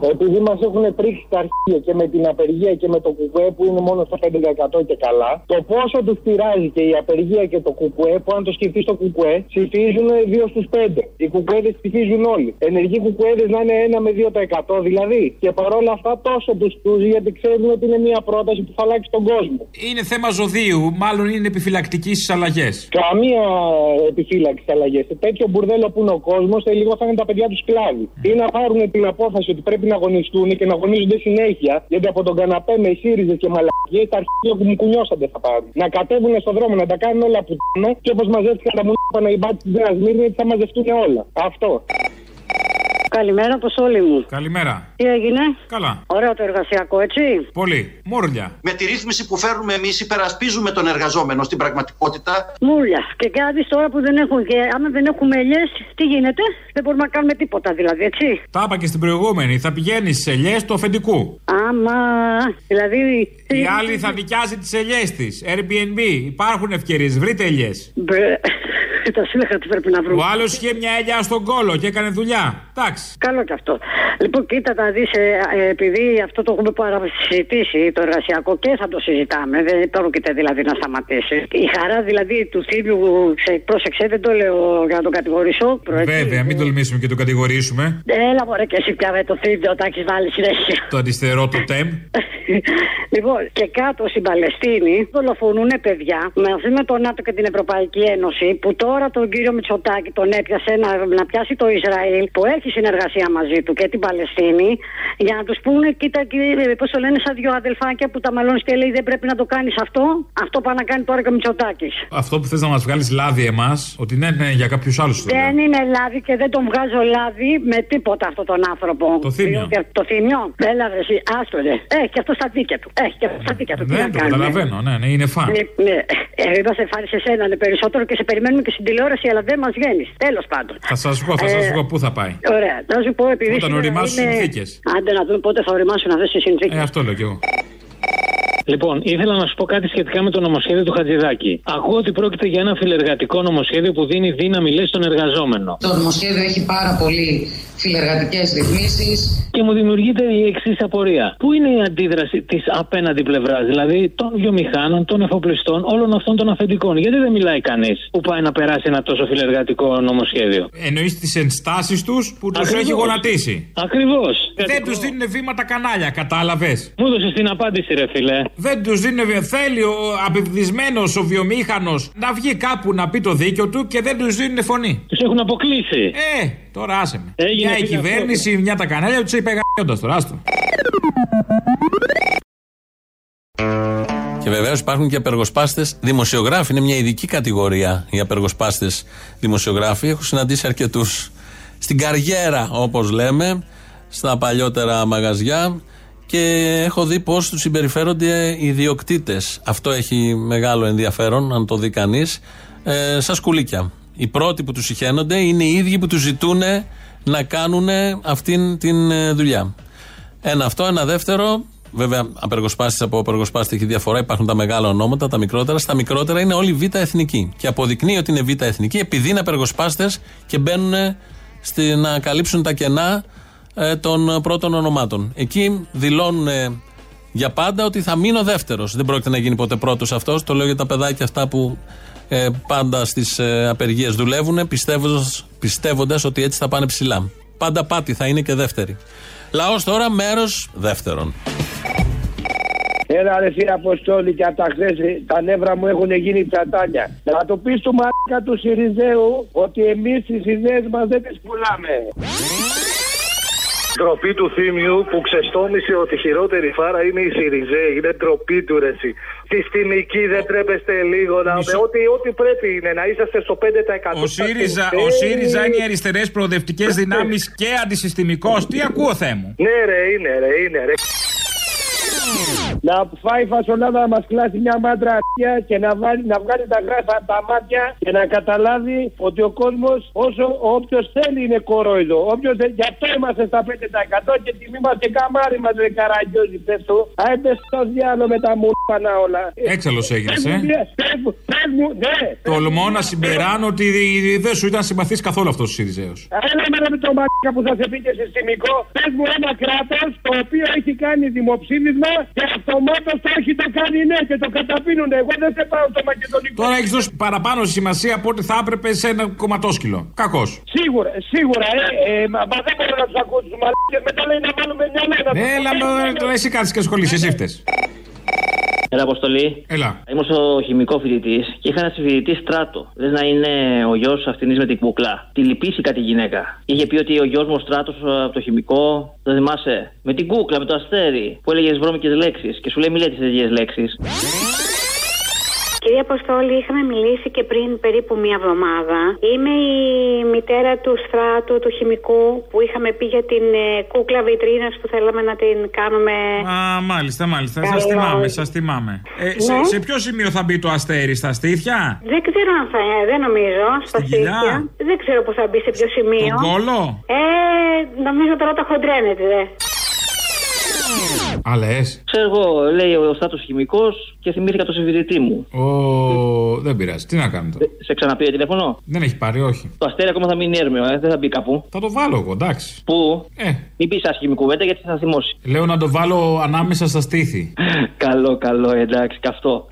Επειδή μας έχουν πρίξει τα αρχεία και με την απεργία και με το κουκουέ που είναι μόνο στο 5% και καλά, το πόσο τους πειράζει και η απεργία και το κουκουέ, που αν το σκεφτείς το κουκουέ, ψηφίζουν 2 στους 5. Οι κουκουέδες ψηφίζουν όλοι. Ενεργοί κουκουέδες να είναι 1 με 2% δηλαδή. Και παρόλα αυτά τόσο τους τούζει γιατί ξέρουν ότι είναι μια πρόταση που θα αλλάξει τον κόσμο. Είναι θέμα ζωδίου, μάλλον είναι επιφυλακτική στις αλλαγές. Καμία επιφύλαξη αλλαγές. Σε τέτοιο μπουρδέλο που είναι ο κόσμος, σε λίγο θα είναι τα παιδιά τους σκλάβοι. Ή να πάρουν την απόφαση ότι πρέπει να αγωνιστούν και να αγωνίζονται συνέχεια, γιατί από τον καναπέ με ΣΥΡΙΖΑ και μαλακίες τα αρχεία που μου κουνιώσατε θα πάρουν. Να κατέβουν στον δρόμο, να τα κάνουν όλα που και όπως μαζεύτηκαν τα μουνόπανα οι μπάτι της Νέας Μύρνης, θα μαζευτούν όλα. Αυτό. Καλημέρα, Αποστόλη μου. Καλημέρα. Τι έγινε; Καλά. Ωραίο το εργασιακό, έτσι; Πολύ. Μούρλια. Με τη ρύθμιση που φέρνουμε εμείς, υπερασπίζουμε τον εργαζόμενο στην πραγματικότητα. Μούρλια. Και κάτι τώρα που δεν έχουν και άμα δεν έχουμε ελιές, τι γίνεται; Δεν μπορούμε να κάνουμε τίποτα δηλαδή, έτσι; Τα είπα και στην προηγούμενη. Θα πηγαίνεις σε ελιές του αφεντικού. Άμα. Δηλαδή. Η άλλη θα νοικιάζει τις ελιές της. Airbnb. Υπάρχουν ευκαιρίες. Βρείτε ελιές. Μπρε. *laughs* Τα σου έλεγα τι πρέπει να βρούμε. Ο άλλος είχε μια ελιά στον κόλο και έκανε δουλειά. Εντάξει. Καλό και αυτό. Λοιπόν, κοίτα τα δεις, ε, επειδή αυτό το έχουμε παρασυζητήσει το εργασιακό και θα το συζητάμε. Δεν πρόκειται δηλαδή να σταματήσει. Η χαρά δηλαδή του θύμιου, πρόσεξε, δεν το λέω για να τον κατηγορήσω. Βέβαια, μην τολμήσουμε και τον κατηγορήσουμε. Έλα, μωρέ και εσύ πια με το θύμιο, τα έχεις βάλει συνέχεια. Το αριστερό του τεμ. *laughs* λοιπόν, και κάτω στην Παλαιστίνη δολοφονούν παιδιά μαζί με τον ΝΑΤΟ και την Ευρωπαϊκή Ένωση που τώρα τον κύριο Μητσοτάκη τον έπιασε να, να πιάσει το Ισραήλ που έχει συνεργασία μαζί του και την Παλαιστίνη για να τους πούνε, κοίτα, πώς το λένε, σαν δύο αδελφάκια που τα μαλώνεις και λέει δεν πρέπει να το κάνεις αυτό. Αυτό πάει να κάνει τώρα και ο Μητσοτάκης. Αυτό που θες να μας βγάλεις λάδι εμάς, ότι ναι, ναι, για κάποιους άλλους. Δεν είναι λάδι και δεν τον βγάζω λάδι με τίποτα αυτόν τον άνθρωπο. Το θύμιο. Το θύμιο. Έλα, εσύ, άστονε. Έχει και αυτό στα δίκαια του. Έχει και αυτό στα δίκαια του. Ναι, το καταλαβαίνω, ναι, ναι, είναι φαν. Ναι, ναι. Ε, είμαστε φάνη σε σένα ναι, περισσότερο και σε περιμένουμε και στην τηλεόραση, αλλά δεν μας βγαίνεις. Τέλος πάντων. Θα σας πω, θα σας πω πού θα πάει; Ωραία. Να σου πω επειδή. Όταν οριμάσουν είναι... συνθήκες. Άντε να δούμε πότε θα οριμάσουν αυτές οι συνθήκες. Ε, αυτό λέω κι εγώ. Λοιπόν, ήθελα να σου πω κάτι σχετικά με το νομοσχέδιο του Χατζηδάκη. Ακούω ότι πρόκειται για ένα φιλεργατικό νομοσχέδιο που δίνει δύναμη, λέει, στον εργαζόμενο. Το νομοσχέδιο έχει πάρα πολύ φιλεργατικές ρυθμίσεις. Και μου δημιουργείται η εξής απορία. Πού είναι η αντίδραση της απέναντι πλευράς, δηλαδή των βιομηχάνων, των εφοπλιστών, όλων αυτών των αφεντικών; Γιατί δεν μιλάει κανείς που πάει να περάσει ένα τόσο φιλεργατικό νομοσχέδιο; Εννοείς τις ενστάσεις τους που τους έχει γονατίσει. Ακριβώς. Δεν τους δίνουν βήματα κανάλια, κατάλαβες. Μου έδωσες την απάντηση, ρε φιλέ. Δεν τους δίνουν βήματα. Θέλει ο απευθυσμένο, ο βιομήχανος να βγει κάπου να πει το δίκιο του και δεν τους δίνουν φωνή. Τους έχουν αποκλείσει. Ε, τώρα άσε με. Έγινε μια η φίλε, κυβέρνηση, μια τα κανάλια τους είπε γαμπιώντα τώρα, άστο. Και βεβαίως υπάρχουν και απεργοσπάστες δημοσιογράφοι. Είναι μια ειδική κατηγορία οι απεργοσπάστες δημοσιογράφοι. Έχω συναντήσει αρκετούς στην καριέρα, όπως λέμε, στα παλιότερα μαγαζιά και έχω δει πώς τους συμπεριφέρονται οι ιδιοκτήτες. Αυτό έχει μεγάλο ενδιαφέρον, αν το δει κανείς, ε, σαν σκουλίκια. Οι πρώτοι που τους συχαίνονται είναι οι ίδιοι που τους ζητούν να κάνουν αυτήν την ε, δουλειά. Ένα αυτό. Ένα δεύτερο, βέβαια, απεργοσπάστης από απεργοσπάστη έχει διαφορά. Υπάρχουν τα μεγάλα ονόματα, τα μικρότερα. Στα μικρότερα είναι όλοι β' εθνικοί. Και αποδεικνύει ότι είναι β' εθνικοί επειδή είναι απεργοσπάστες και μπαίνουν στη, να καλύψουν τα κενά ε, των πρώτων ονομάτων. Εκεί δηλώνουν ε, για πάντα ότι θα μείνω δεύτερος. Δεν πρόκειται να γίνει ποτέ πρώτος αυτός. Το λέω για τα παιδάκια αυτά που ε, πάντα στις ε, απεργίες δουλεύουν, πιστεύοντας ότι έτσι θα πάνε ψηλά. Πάντα πάτη θα είναι και δεύτερη. Λαός τώρα, μέρος δεύτερον. Έλα ρε φίλε Αποστόλη και από τα χθες τα νεύρα μου έχουν γίνει τσατάνια. Να το πεις του μαλάκα του Σιριζέου ότι εμείς τις ιδέες μας δεν τις πουλάμε. Ντροπή του Θήμιου που ξεστόμησε ότι η χειρότερη φάρα είναι η Σιριζέ. Είναι ντροπή του ρε εσύ. Τη τιμική δεν τρέπεστε λίγο να Μισό- ότι, ό,τι πρέπει είναι να είσαστε στο 5%. Ο ΣΥΡΙΖΑ, ο ΣΥΡΙΖΑ είναι οι αριστερές προοδευτικές δυνάμεις και αντισυστημικός. Τι ακούω, Θεέ μου; Ναι, ρε, είναι, ρε, είναι, ρε. Να φάει φασολάδα να μας κλάσει μια μάντρα αρχεία και να, βάλει, να βγάλει τα γράφα από τα μάτια και να καταλάβει ότι ο κόσμος, όσο όποιος θέλει είναι κορόιδο. Όποιος, δεν- γι' αυτό είμαστε στα 5% και τιμή μας και καμάρι μας δεν καραγκιόζει. Πες του. Άιτε στο διάλογο με τα μούρφανα όλα. Έξαλλος έγινες, Πες μου, ε; ναι, Πες μου, πες μου, ναι. Τολμώ να συμπεράνω ότι δεν σου ήταν συμπαθής καθόλου αυτός ο Σιριζέος. Έλα με με το μαλάκα που θα σε πει και συστημικό. Πες μου ένα κράτος το οποίο έχει κάνει δημοψήφισμα και αυτομάτως το έχει το κάνει ναι και το καταπίνουν. Εγώ δεν σε πάω στο μακεδονικό. Τώρα έχεις δώσει παραπάνω σημασία από ό,τι θα έπρεπε σε ένα κομματόσκυλο. Κακός. Σίγουρα, σίγουρα, ε, ε, μα, μα δεν μπορώ να τους ακούω του μαλάκε. Μετά λέει να βάλουμε μια μέρα. Έλα, με, τώρα εσύ κάτσε και ασχολείσαι, εσύ φταίς. Έλα, Αποστολή. Έλα. Ήμουν στο χημικό φοιτητής και είχα ένα συμφοιτητή στράτο. Λε να είναι ο γιος αυτήν με την κουκλά. Τη λυπήσει κάτι γυναίκα. Είχε πει ότι ο γιος μου ο στράτος από το χημικό, δεν θυμάσαι, με την κούκλα, με το αστέρι, που έλεγες βρώμικες λέξεις και σου λέει μη λέτε τέτοιες λέξεις. Κυρία Αποστόλη, είχαμε μιλήσει και πριν περίπου μία εβδομάδα. Είμαι η μητέρα του στράτου, του χημικού, που είχαμε πει για την ε, κούκλα βιτρίνας που θέλαμε να την κάνουμε. Α, μάλιστα, μάλιστα. Σας Καλό. θυμάμαι, σας θυμάμαι. Ε, σε, Ναι. σε ποιο σημείο θα μπει το αστέρι, στα στήθια, Δεν ξέρω αν θα, ε, δεν νομίζω, στα κοιλιά; στήθια. Δεν ξέρω που θα μπει, σε ποιο σημείο. τον κόλο; Ε, νομίζω τώρα το χοντρένετε, δε. Α, λες. Ξέρω εγώ, λέει ο στράτο χημικός και θυμήθηκα το συμφοιτητή μου. Ο... Δεν πειράζει. Τι να κάνω τώρα; Σε ξαναπήρε τηλέφωνο; Δεν έχει πάρει, όχι. Το αστέρι ακόμα θα μείνει έρμεο, ε, δεν θα μπει κάπου. Θα το βάλω εγώ, εντάξει. Πού; Ε. Μην πεις άσχημη κουβέντα γιατί θα θυμώσει. Λέω να το βάλω ανάμεσα στα στήθη. *laughs* καλό, καλό, εντάξει, καυτό.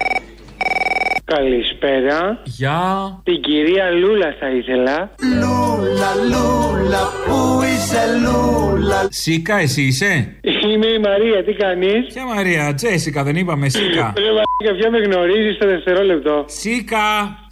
Καλησπέρα. Γεια. Την κυρία Λούλα θα ήθελα. Λούλα, λούλα, πού είσαι λούλα; Σίκα, εσύ είσαι; Είμαι η Μαρία, τι κάνεις; Ποια Μαρία, Τζέσικα, δεν είπαμε, Σίκα. Ρε μαλάκα, ποια με γνωρίζεις στο δευτερόλεπτο; Σίκα,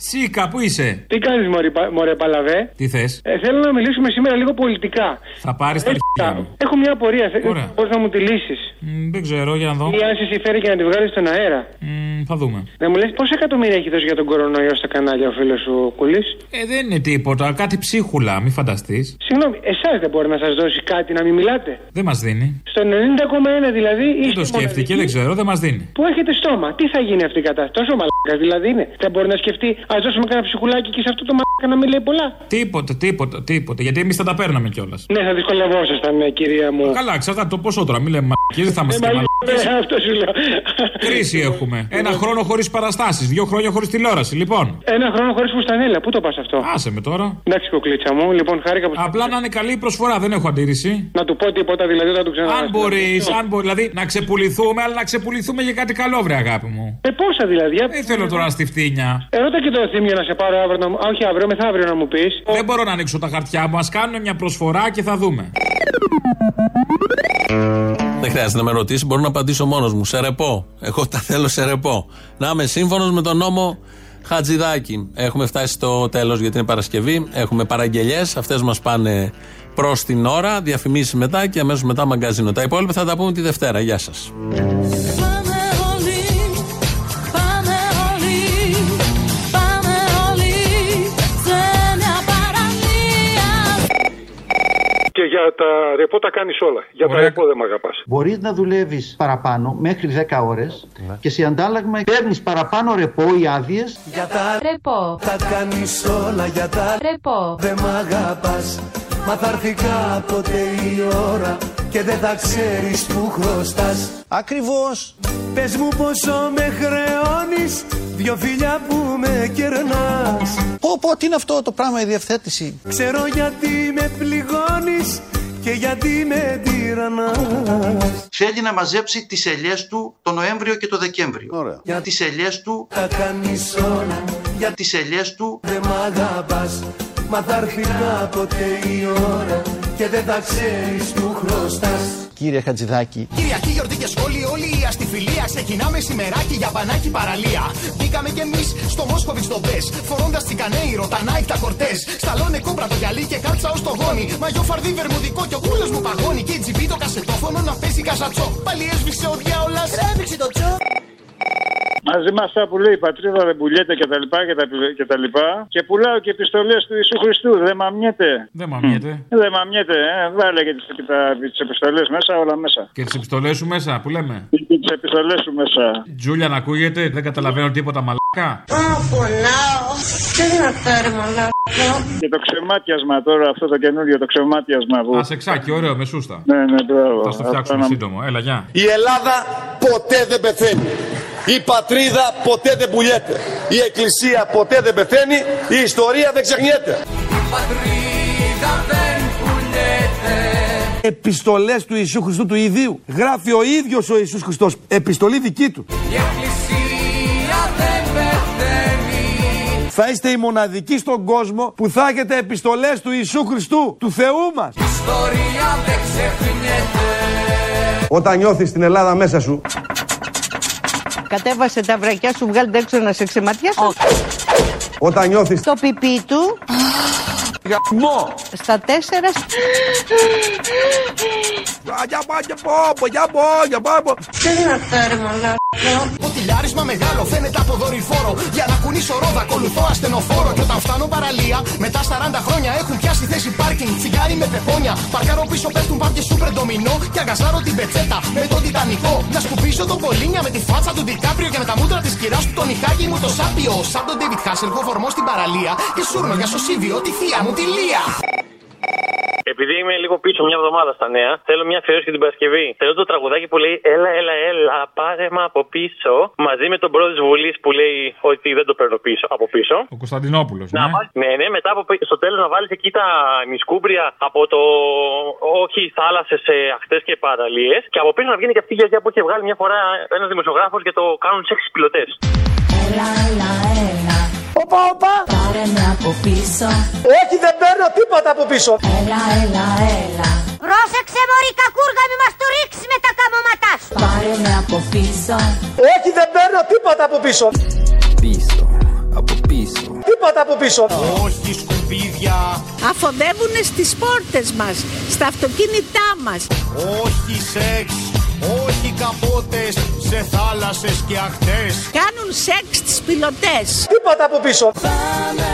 Σίκα, πού είσαι; Τι κάνεις, Μωρέ, πα- μωρέ Παλαβέ; Τι θες; Ε, θέλω να μιλήσουμε σήμερα λίγο πολιτικά. Θα πάρεις τα αρχεία μου. Έχω μια απορία. Ωραία. Πώς να μου τη λύσεις; Μ, Δεν ξέρω, για να δω. Ή αν σε συμφέρει και να τη βγάλεις στον αέρα. Μ, Θα δούμε. Να μου λες πόσα εκατομμύρια έχει δώσει για τον κορονοϊό στα κανάλια ο φίλος σου Κουλής; Ε, δεν είναι τίποτα, κάτι ψίχουλα, μη φανταστείς. Συγγνώμη, εσάς δεν μπορεί να σας δώσει κάτι να μην μιλάτε; Δεν μας δίνει. Στο 90,1 δηλαδή Δεν είστε το σκέφτηκε, δεν ξέρω, δεν μας δίνει. Που έχετε στόμα; Τι θα γίνει αυτή η κατάσταση; Τόσο μαλάκας δηλαδή είναι. Δεν μπορεί να σκεφτεί, ας δώσουμε κανένα ψυχουλάκι και σε αυτό το μαλάκα να μην λέει πολλά. Τίποτα, τίποτα, τίποτα. Γιατί εμείς θα τα παίρναμε κιόλας. Ναι, θα δυσκολευόσασταν, ναι, κυρία μου. Καλά, εξαρτάται το ποσό τώρα. Μην λέμε μαλακίε, δεν θα Ε, είμαστε μα, μαλακίε. ναι, αυτό σου λέω. Κρίση έχουμε. Ένα χρόνο χωρίς παραστάσεις, δύο χρόνια χωρίς τηλεόραση. Λοιπόν. Ένα χρόνο χωρίς φουστανέλα. Πού το πας αυτό; Άσε με τώρα. Εντάξει, κοκλίτσα μου. Λοιπόν, χάρηκα που. Απλά να είναι καλή η προσφορά, δεν έχω αντίρρηση. Να του πω τίποτα δηλαδή όταν του ξανά. Αν μπορείς, αν μπορείς, δηλαδή να ξεπουληθούμε, αλλά να ξεπουληθούμε για κάτι καλό, βρε αγάπη μου. Ε, πόσα δηλαδή. Δεν θέλω τώρα στη φτύνια. Ερώτα και το θύμιο να σε πάρω αύριο. Να... μου- Α, όχι αύριο, μεθαύριο να μου πεις. Δεν μπορώ να ανοίξω τα χαρτιά μου. Α κάνουν μια προσφορά και θα δούμε. Δεν χρειάζεται να με ρωτήσει, μπορώ να απαντήσω μόνος μου. Σε ρεπό. Εγώ τα θέλω σε ρεπό. Να είμαι σύμφωνος με τον νόμο Χατζηδάκη. Έχουμε φτάσει στο τέλος γιατί είναι Παρασκευή. Έχουμε παραγγελίε. Αυτές μας πάνε προς την ώρα. Διαφημίσεις μετά και αμέσως μετά μαγκαζίνο. Τα υπόλοιπα θα τα πούμε τη Δευτέρα. Γεια σας. Και για τα ρεπό τα κάνεις όλα. Για τα ρεπό δεν με αγαπάς. Μπορείς να δουλεύεις παραπάνω μέχρι 10 ώρες και σε αντάλλαγμα παίρνεις παραπάνω ρεπό ή άδειες. Για τα ρεπό. τα κάνεις όλα για τα ρεπό. Δεν μ' αγαπάς. Μα θα έρθει κάποτε η ώρα και δεν θα ξέρεις που χρωστάς. Ακριβώς Πες μου πόσο με χρεώνεις. Δυο φιλιά που με κερνάς Πω, πω, τι είναι αυτό το πράγμα η διευθέτηση; Ξέρω γιατί με πληγώνεις και γιατί με τυραννάς Θέλει να μαζέψει τις ελιές του το Νοέμβριο και το Δεκέμβριο. Ωραία. Για τις ελιές του, Τα κάνεις όλα για τις ελιές του, Δεν μ' αγαπάς Μα θα έρθει κάποτε η ώρα και δεν θα ξέρεις που χρωστάς Κύριε Χατζηδάκη, Κυριακή, γιορτή και σχόλη, όλη η αστιφιλία. Ξεκινάμε σημεράκι για μπανάκι παραλία. Μπήκαμε κι εμείς στο Μόσχοβιτς στο Μπες. Φορώντας την Κανέιρο, τα Nike, τα κορτές. Σταλώνε κόμπρα το γυαλί και κάλτσα ω το γόνι. Μαγιό φαρδί βερμουδικό και ο κούλος μου παγώνει. Και η τζιμπή το κασετόφωνο να παίζει καζατσό. Πάλι έσβησε ο διάολας. Τράβηξε το τσό. Μαζί με αυτά που λέει η πατρίδα δεν πουλιέται και τα λοιπά και τα, και τα λοιπά. Και πουλάω και επιστολές του Ιησού Χριστού. Δεν μαμιέται. Δεν μαμιέται. Δεν μαμιέται, ε. Βάλε και τις επιστολές μέσα, όλα μέσα. Και τις επιστολές σου μέσα, που λέμε; Και τις επιστολές σου μέσα. Τζούλια να ακούγεται, δεν καταλαβαίνω τίποτα μαλάκα. Α, πονάω. Τι να φέρει μαλάκα. Και το ξεμάτιασμα τώρα, αυτό το καινούριο το ξεμάτιασμα που. Α, σεξάκι, ωραίο, με σούστα. Ναι, ναι, μπράβο. Θα στο φτιάξουμε σύντομο. Έλα, γεια. Η Ελλάδα ποτέ δεν πεθαίνει. Η πατρίδα ποτέ δεν πουλιέται. Η εκκλησία ποτέ δεν πεθαίνει. Η ιστορία δεν ξεχνιέται. Πατρίδα δεν πουλιέται. Επιστολές του Ιησού Χριστού του Ιδίου. Γράφει ο ίδιος ο Ιησούς Χριστός. Επιστολή δική του. Η Θα είστε οι μοναδικοί στον κόσμο που θα έχετε επιστολές του Ιησού Χριστού, του Θεού μας. Η ιστορία δεν ξεχνιέται. Όταν νιώθεις την Ελλάδα μέσα σου, Κατέβασε τα βρακιά σου, βγάλτε έξω να σε ξεματιάσω. όταν νιώθεις Το πιπί του. Γαμώ. Στα τέσσερα. Για πάω, για πάω, για πάω, για πάω. Τι να φέρει μαλάκα. Ποτηλιάρισμα μεγάλο φαίνεται από δορυφόρο. Για να κουνήσω ρόδα, ακολουθώ ασθενοφόρο. Και όταν φτάνω παραλία, μετά 40 χρόνια έχουν πιάσει θέση πάρκινγκ. Φιγάρι με πεπόνια. Παρκάρω πίσω, πέφτουν πάρκε σούπερ ντομινό. Και αγκαζάρω την πετσέτα με τον τιτανικό. Να σκουπίσω τον Πολίνια με τη φάτσα του Ντικάπριο. Και με τα μούτρα της κυράς του τον Ιχάγη μου το σάπιο. Σαν τον David Hasselhoff ορμός στην παραλία. Και σούρνο για σωσίβιο τη θεία μου τη Λία. Επειδή είμαι λίγο πίσω μια εβδομάδα στα νέα, θέλω μια αφιέρωση για την Παρασκευή. Θέλω το τραγουδάκι που λέει Έλα, έλα, έλα, πάρε με από πίσω. Μαζί με τον πρόεδρο της Βουλής που λέει ότι δεν το παίρνω πίσω, από πίσω. Ο Κωνσταντινόπουλος. Να Ναι. βάλεις- ναι, ναι, μετά από, πι- στο τέλος να βάλεις εκεί τα μισκούμπρια από το Όχι θάλασσες αχτέ και παραλίες. Και από πίσω να βγαίνει και αυτή η γιαγιά που είχε βγάλει μια φορά ένας δημοσιογράφος και το κάνουν σεξ πιλωτές. Έλα, έλα, έλα. Όπα, όπα. Πάρε με από πίσω. Όχι, δεν παίρνω τίποτα από πίσω. Έλα, έλα, έλα. Πρόσεξε μωρή κακούργα μη μας το ρίξεις με τα καμώματά σου. Πάρε με από πίσω. Όχι, δεν παίρνω τίποτα από πίσω. Πίσω. Από πίσω. Τίποτα από πίσω. Όχι σκουπίδια. Αφοδεύουν στις πόρτες μας, στα αυτοκίνητά μας. Όχι σεξ. Όχι καπότες σε θάλασσες και αχτές. Κάνουν σεξ τις πιλωτές. Τίποτα από πίσω. Πάμε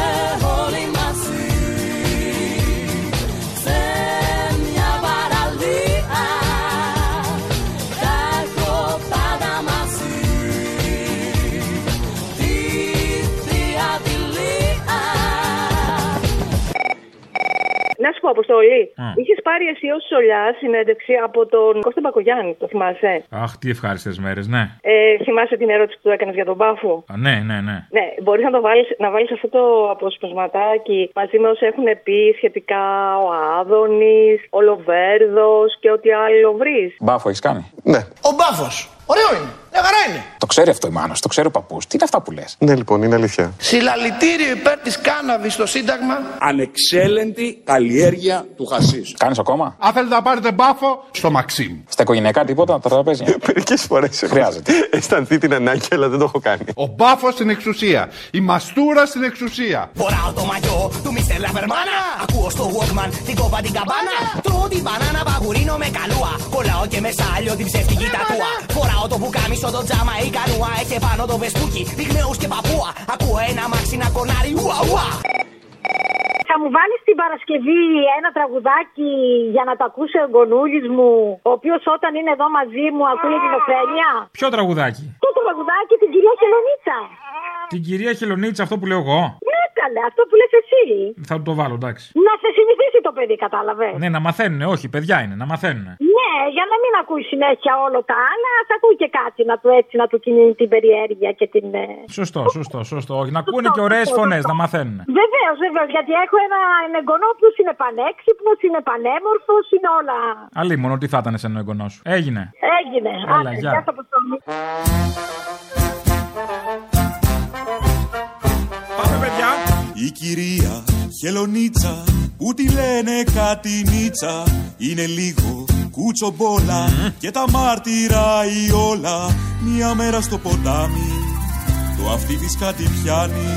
Να σου πω, Αποστολή. Α. Είχες πάρει εσύ ως Σολιά συνέντευξη από τον Κώστα Μπακογιάννη, το θυμάσαι; Αχ, τι ευχάριστες μέρες, ναι. Ε, θυμάσαι την ερώτηση που του έκανες για τον Πάφο; Α, ναι, ναι, ναι. Ναι, μπορείς να το βάλεις, να βάλεις αυτό το αποσπασματάκι μαζί με όσα έχουν πει σχετικά ο Άδωνης, ο Λοβέρδος και ό,τι άλλο βρεις; Μπάφο έχεις κάνει; Ναι. Ο Μπάφος. Ωραίο είναι. Μια χαρά είναι. Το ξέρει αυτό η μάνα, το ξέρει ο παππούς. Τι είναι αυτά που λες; Ναι, λοιπόν, είναι αλήθεια. Συλλαλητήριο υπέρ της κάναβης στο Σύνταγμα. Ανεξέλεγκτη καλλιέργεια του χασίς. Κάνεις ακόμα; Αν θέλετε να πάρετε μπάφο, στο Μαξίμ. Στα οικογενειακά τίποτα, τα τραπέζια. Μερικές φορές Χρειάζεται. αισθανθεί την ανάγκη, αλλά δεν το έχω κάνει. Ο μπάφος στην εξουσία. Η μαστούρα στην εξουσία. Φοράω το μαγιό του Μίστερ Λαβερμάνα. Ακούω στο Walkman την κόβα την καμπάνα. Τρώω την μπανάνα παγουρίνο με καλούα. Κολλάω και με σάλιο την ψεύτικη τατούα. Φοράω το μπουκάμισο το τζάμα η κανούα. Έχει πάνω το βεσπούκι, πυγμαίους και παππούα. Ακούω ένα μάξι να κονάρει ουα ουα. Θα μου βάλεις την Παρασκευή ένα τραγουδάκι για να το ακούσει ο εγγονούλης μου, ο οποίος όταν είναι εδώ μαζί μου ακούει την ωφέλεια; Ποιο τραγουδάκι; Το τραγουδάκι την κυρία Χελονίτσα. Την κυρία Χελονίτσα, αυτό που λέω εγώ. Ναι, καλέ, αυτό που λες εσύ. Θα του το βάλω, εντάξει. Να σε συνηθίσει το παιδί, κατάλαβες; Ναι, να μαθαίνουν, όχι, παιδιά είναι, να μαθαίνουν. Ναι, για να μην ακούει συνέχεια όλο τα άλλα, θα ακούει και κάτι να του έτσι να του κινεί την περιέργεια και την. ε, Σωστό, σωστό, σωστό. Όχι, να ακούνε και ωραίες φωνές, να μαθαίνουν. Βεβαίως, βεβαίως, γιατί έχω ένα εγγονό που είναι πανέξυπνος, είναι πανέμορφος, είναι όλα. Αλλή μόνο τι θα ήταν σε ένα εγγονό σου. Έγινε. Έγινε. Έλα, Άντε, γεια. γεια Η κυρία Χελονίτσα που τη λένε κάτι νίτσα είναι λίγο κουτσομπόλα και τα μάρτυράει όλα μια μέρα στο ποτάμι. Το αυτή της κάτι πιάνει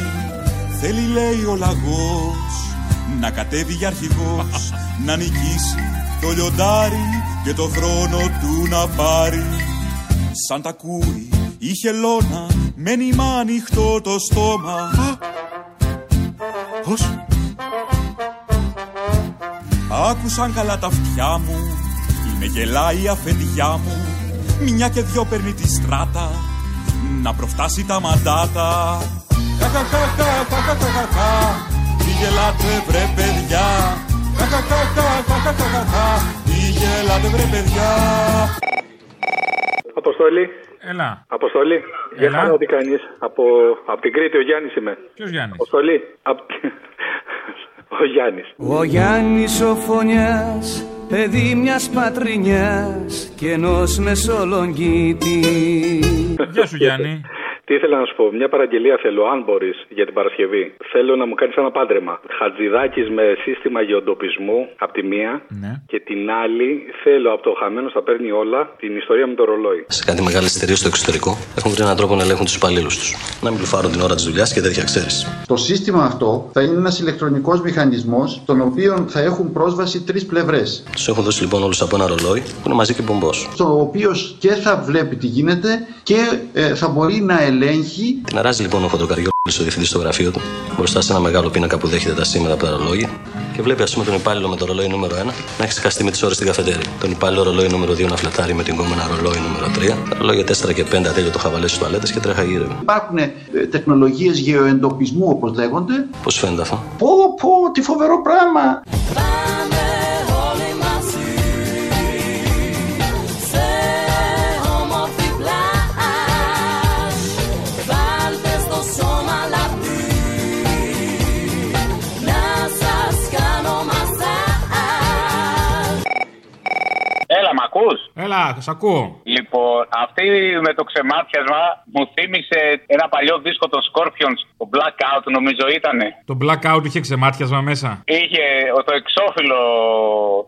θέλει λέει ο λαγός να κατέβει για αρχηγός *laughs* να νικήσει το λιοντάρι και το χρόνο του να πάρει. Σαν τα ακούει είχε λόνα με νημά ανοιχτό το στόμα. Πώς? Άκουσαν καλά τα αυτιά μου ή με γελάει η αφεντιά μου μια και δυο παίρνει τη στράτα να προφτάσει τα μαντάτα Χαχαχαχαχαχαχαχα τι γελάτε βρε παιδιά τι γελάτε βρε παιδιά Αποστολή. Έλα. Αποστολή. Για Έλα. χάνω τι κάνεις. Από, από την Κρήτη, ο Γιάννης είμαι. Ποιος Γιάννης; Αποστολή. Απ... *laughs* ο Γιάννης. Ο Γιάννης ο Φωνιάς, παιδί μιας πατρινιάς και ενός μεσολογγίτη. Γεια σου Γιάννη. *laughs* Τι ήθελα να σου πω, μια παραγγελία θέλω, αν μπορείς, για την Παρασκευή. Θέλω να μου κάνεις ένα πάντρεμα. Χατζηδάκι με σύστημα γεωντοπισμού από τη μία Ναι. και την άλλη θέλω από το χαμένο θα παίρνει όλα την ιστορία με το ρολόι. Σε κάτι μεγάλε εταιρείε στο εξωτερικό έχουν βρει έναν τρόπο να ελέγχουν τους υπαλλήλους τους. Να μην πλουφάρουν την ώρα της δουλειάς και τέτοια, ξέρεις. Το σύστημα αυτό θα είναι ένας ηλεκτρονικός μηχανισμός, στον οποίο θα έχουν πρόσβαση τρεις πλευρές. Τους έχουν δώσει λοιπόν όλους από ένα ρολόι που είναι μαζί και μπομπό. Στο οποίος και θα βλέπει τι γίνεται και ε, θα μπορεί να ελέγχει Την αράζει λοιπόν ο φωτοκαριόλης ο διευθυντής στο γραφείο του μπροστά σε ένα μεγάλο πίνακα που δέχεται τα σήμερα από τα ρολόγια και βλέπει ας πούμε τον υπάλληλο με το ρολόι νούμερο 1 να έχει ξεχαστεί με τις ώρες στην καφετέρια. Τον υπάλληλο ρολόι νούμερο 2 να φλετάρει με την κόμμενα ρολόι νούμερο 3. Τα ρολόγια 4 και 5 ατέλειο το χαβαλές στις τουαλέτες και τρέχα γύρω. Υπάρχουν ε, τεχνολογίες γεωεντοπισμού όπως λέγονται. Πώς φαίνεται αυτό; Πω πω, τι φοβερό πράγμα. Ακούς; Έλα, σ' ακούω. Λοιπόν, αυτή με το ξεμάτιασμα μου θύμισε ένα παλιό δίσκο των Scorpions, το Blackout νομίζω ήτανε. Το blackout είχε ξεμάτιασμα μέσα. Είχε το εξώφυλλο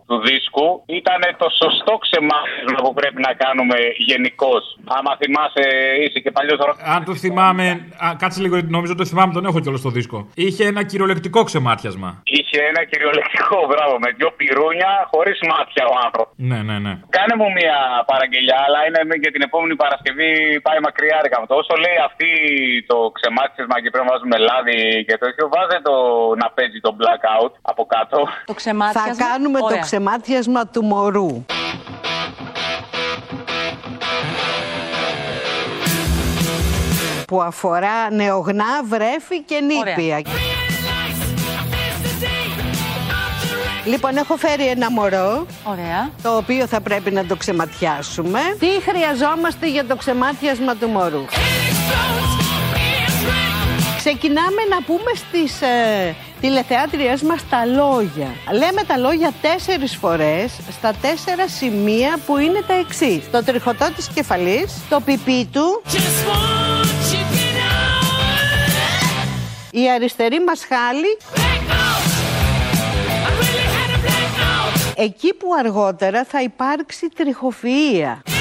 του δίσκου, ήταν το σωστό ξεμάτιασμα που πρέπει να κάνουμε γενικώς. Άμα θυμάσαι, είσαι και παλιός Αν το θυμάμαι. Α, κάτσε λίγο, γιατί νομίζω το θυμάμαι, τον έχω κιόλας στο δίσκο. Είχε ένα κυριολεκτικό ξεμάτιασμα. Είχε ένα κυριολεκτικό μπράβο με δυο πυρούνια χωρίς μάτια ο άνθρωπος. Ναι, ναι, ναι. Κάνε μου μια παραγγελιά, αλλά είναι για την επόμενη Παρασκευή πάει μακριά ρε καμπτό. Όσο λέει αυτή το ξεμάτισμα και πρέπει να βάζουμε λάδι και τέτοιο, βάζε το να παίζει το blackout από κάτω. Το ξεμάτιασμα; Θα κάνουμε το Ωραία. ξεμάτιασμα του μωρού. Που αφορά νεογνά, βρέφη και νήπια. Λοιπόν, έχω φέρει ένα μωρό. Ωραία. Το οποίο θα πρέπει να το ξεματιάσουμε. Τι χρειαζόμαστε για το ξεμάτιασμα του μωρού; Ξεκινάμε να πούμε στις ε, τηλεθεάτριές μας τα λόγια. Λέμε τα λόγια τέσσερις φορές στα τέσσερα σημεία που είναι τα εξής. Το τριχωτό της κεφαλής, το πιπί του, η αριστερή μας χάλη, εκεί που αργότερα θα υπάρξει τριχοφυΐα.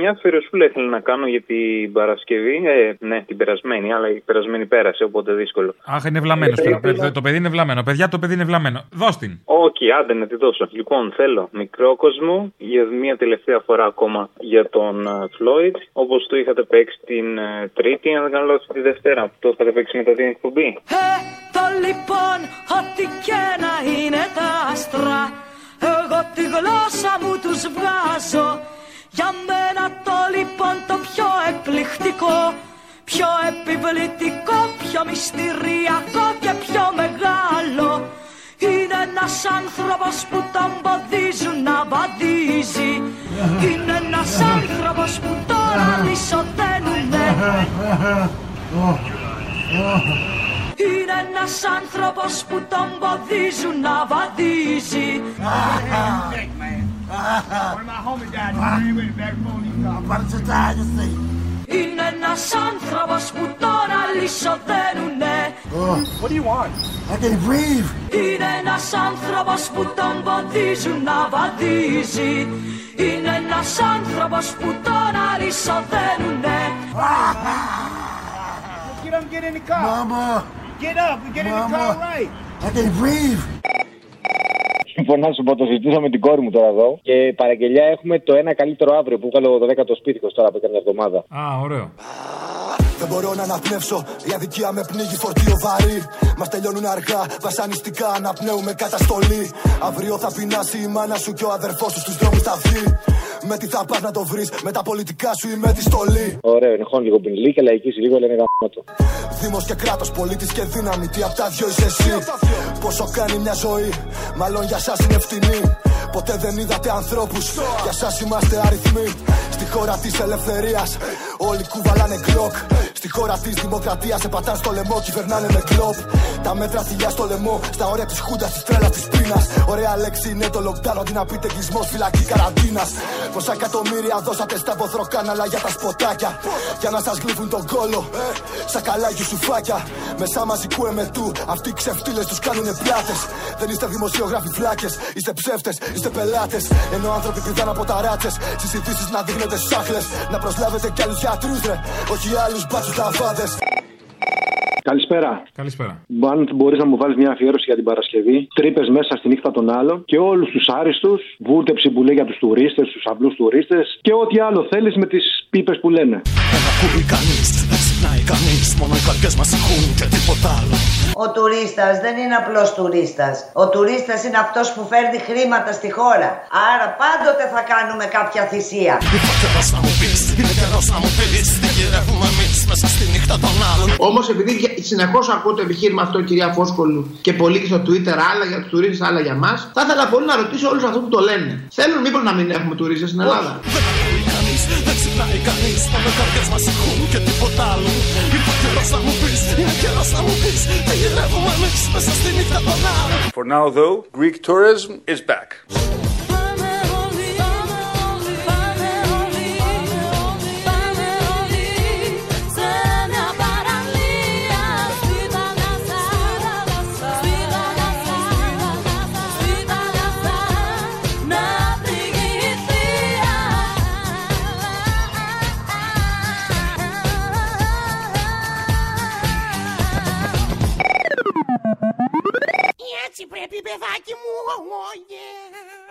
Μια αφιερωσούλα ήθελα να κάνω για την Παρασκευή. Ε, ναι, την περασμένη, αλλά η περασμένη πέρασε, οπότε δύσκολο. Αχ, είναι βλαμμένος Ε, τώρα. ήθελα- Παιδιά, Το παιδί είναι βλαμμένο. Παιδιά, το παιδί είναι βλαμμένο. Δώσ' την. Όχι, άντε να τη δώσω. Λοιπόν, θέλω μικρό κόσμο για μια τελευταία φορά ακόμα για τον Φλόιτ. Όπως το είχατε παίξει την ε, Τρίτη, αν δεν κάνω λάθος, τη Δευτέρα που το είχατε παίξει μετά την εκπομπή. Το λοιπόν, ό,τι και να είναι τα άστρα Εγώ τη γλώσσα μου τους βγάζω Για μένα το λοιπόν το πιο εκπληκτικό Πιο επιβλητικό, πιο μυστηριακό και πιο μεγάλο Είναι ένας άνθρωπος που τον ποδίζουν να βαδίζει. Είναι ένας άνθρωπος που τώρα λυσοδένουνε είναι ένας άνθρωπος που τον ποδίζουν να βαδίζει One of my homies Είναι ένας άνθρωπος που τώρα λύσο What do you want? I can breathe Είναι ένας άνθρωπος που τον βοδίζουν να βαδίζει Είναι ένας άνθρωπος που τώρα λύσο Get up, get in the car Mama Get up, get Mama. in the car right I can breathe Λοιπόν, να σου πω, το συζητούσα με την κόρη μου τώρα εδώ. Και παραγγελιά έχουμε το ένα καλύτερο αύριο που βγάλε ο 12ο σπίτι τώρα που έκανε μια εβδομάδα. Α, ωραίο. Δεν μπορώ να αναπνεύσω, η αδικία με πνίγει φορτίο βαρύ. Μας τελειώνουν αργά, βασανιστικά αναπνέουμε καταστολή. Αύριο θα πεινάσει η μάνα σου και ο αδερφός σου στους δρόμους θα βγει. Με τι θα πας να το βρεις, με τα πολιτικά σου ή με τη στολή. Ωραίο, είναι χόν λίγο πινλή και λαϊκίσει λίγο, λένε γαμμάτο. Δήμος και κράτος, πολίτης και δύναμη, τι απ' τα δυο είσαι εσύ. Πόσο κάνει μια ζωή, μάλλον για εσά είναι φτηνή. Ποτέ δεν είδατε ανθρώπους, για εσά είμαστε αριθμοί. Στη χώρα της ελευθερίας, όλοι κουβαλάνε κλοκ. Στη χώρα της δημοκρατίας, σε πατάνε στο λαιμό, κυβερνάνε με κλοπ. Τα μέτρα θηλιά στο λαιμό, στα όρια της χούντας, της τρέλας της πείνας. Ωραία λέξη είναι το lockdown, αντί να πείτε γυσμό, φυλακή καραντίνας. Πόσα εκατομμύρια δώσατε στα βοθροκάναλα για τα σποτάκια; Για να σας γλύφουν τον κόλο, σαν καλά σουφάκια. Μεσά μαζικού εμετού, αυτοί οι ξεφτύλες τους κάνουνε πλάτες. Δεν είστε δημοσιογράφοι φλάκες, είστε ψεύτες, είστε πελάτες. Ενώ άνθρωποι πηδάνε από τα ράτσες, στις ειδήσει να δείχνετε σάχλε. Να προσλάβετε κι άλλους γιατρούς, ρε, όχι άλλους μπάτσους λαβάδες. Καλησπέρα. Καλησπέρα. Αν μπορείς να μου βάλεις μια αφιέρωση για την Παρασκευή, τρύπες μέσα στη νύχτα των άλλων και όλους τους άριστους, βούτεψη που λέει για τους τουρίστες, τους απλούς τουρίστες και ό,τι άλλο θέλεις με τις πίπες που λένε. Δεν ακούει κανείς, δεν ξυπνάει κανείς. Μόνο οι καρδιές μας ακούν και τίποτα άλλο. Ο τουρίστας δεν είναι απλός τουρίστας. Ο τουρίστας είναι αυτός που φέρνει χρήματα στη χώρα. Άρα πάντοτε θα κάνουμε κάποια θυσία. Ήρθε καιρός να μου πεις, είναι καιρός να μου πεις. Τι γυρεύουμε εμείς μέσα στη νύχτα των άλλων. Όμως επειδή συνεχώς ακούω το επιχείρημα αυτό, κυρία Φόσκολου, και πολύ και στο Twitter, άλλα για τους τουρίστες, άλλα για μας, θα ήθελα πολύ να ρωτήσω όλους αυτούς που το λένε. Θέλουν μήπως να μην έχουμε τουρίστες στην Ελλάδα; Δεν ακούει κανείς, δεν ξυπνάει κανείς. Μόνο οι καρδιέ μας ακούν και τίποτα άλλο. Ήρθε καιρός να μου πεις, είναι καιρός να μου πεις. Τι γυρεύουμε εμείς μέσα στη νύχτα των άλλων. For now, though, Greek tourism is back. Έτσι πρέπει παιδάκι μου, oh, yeah.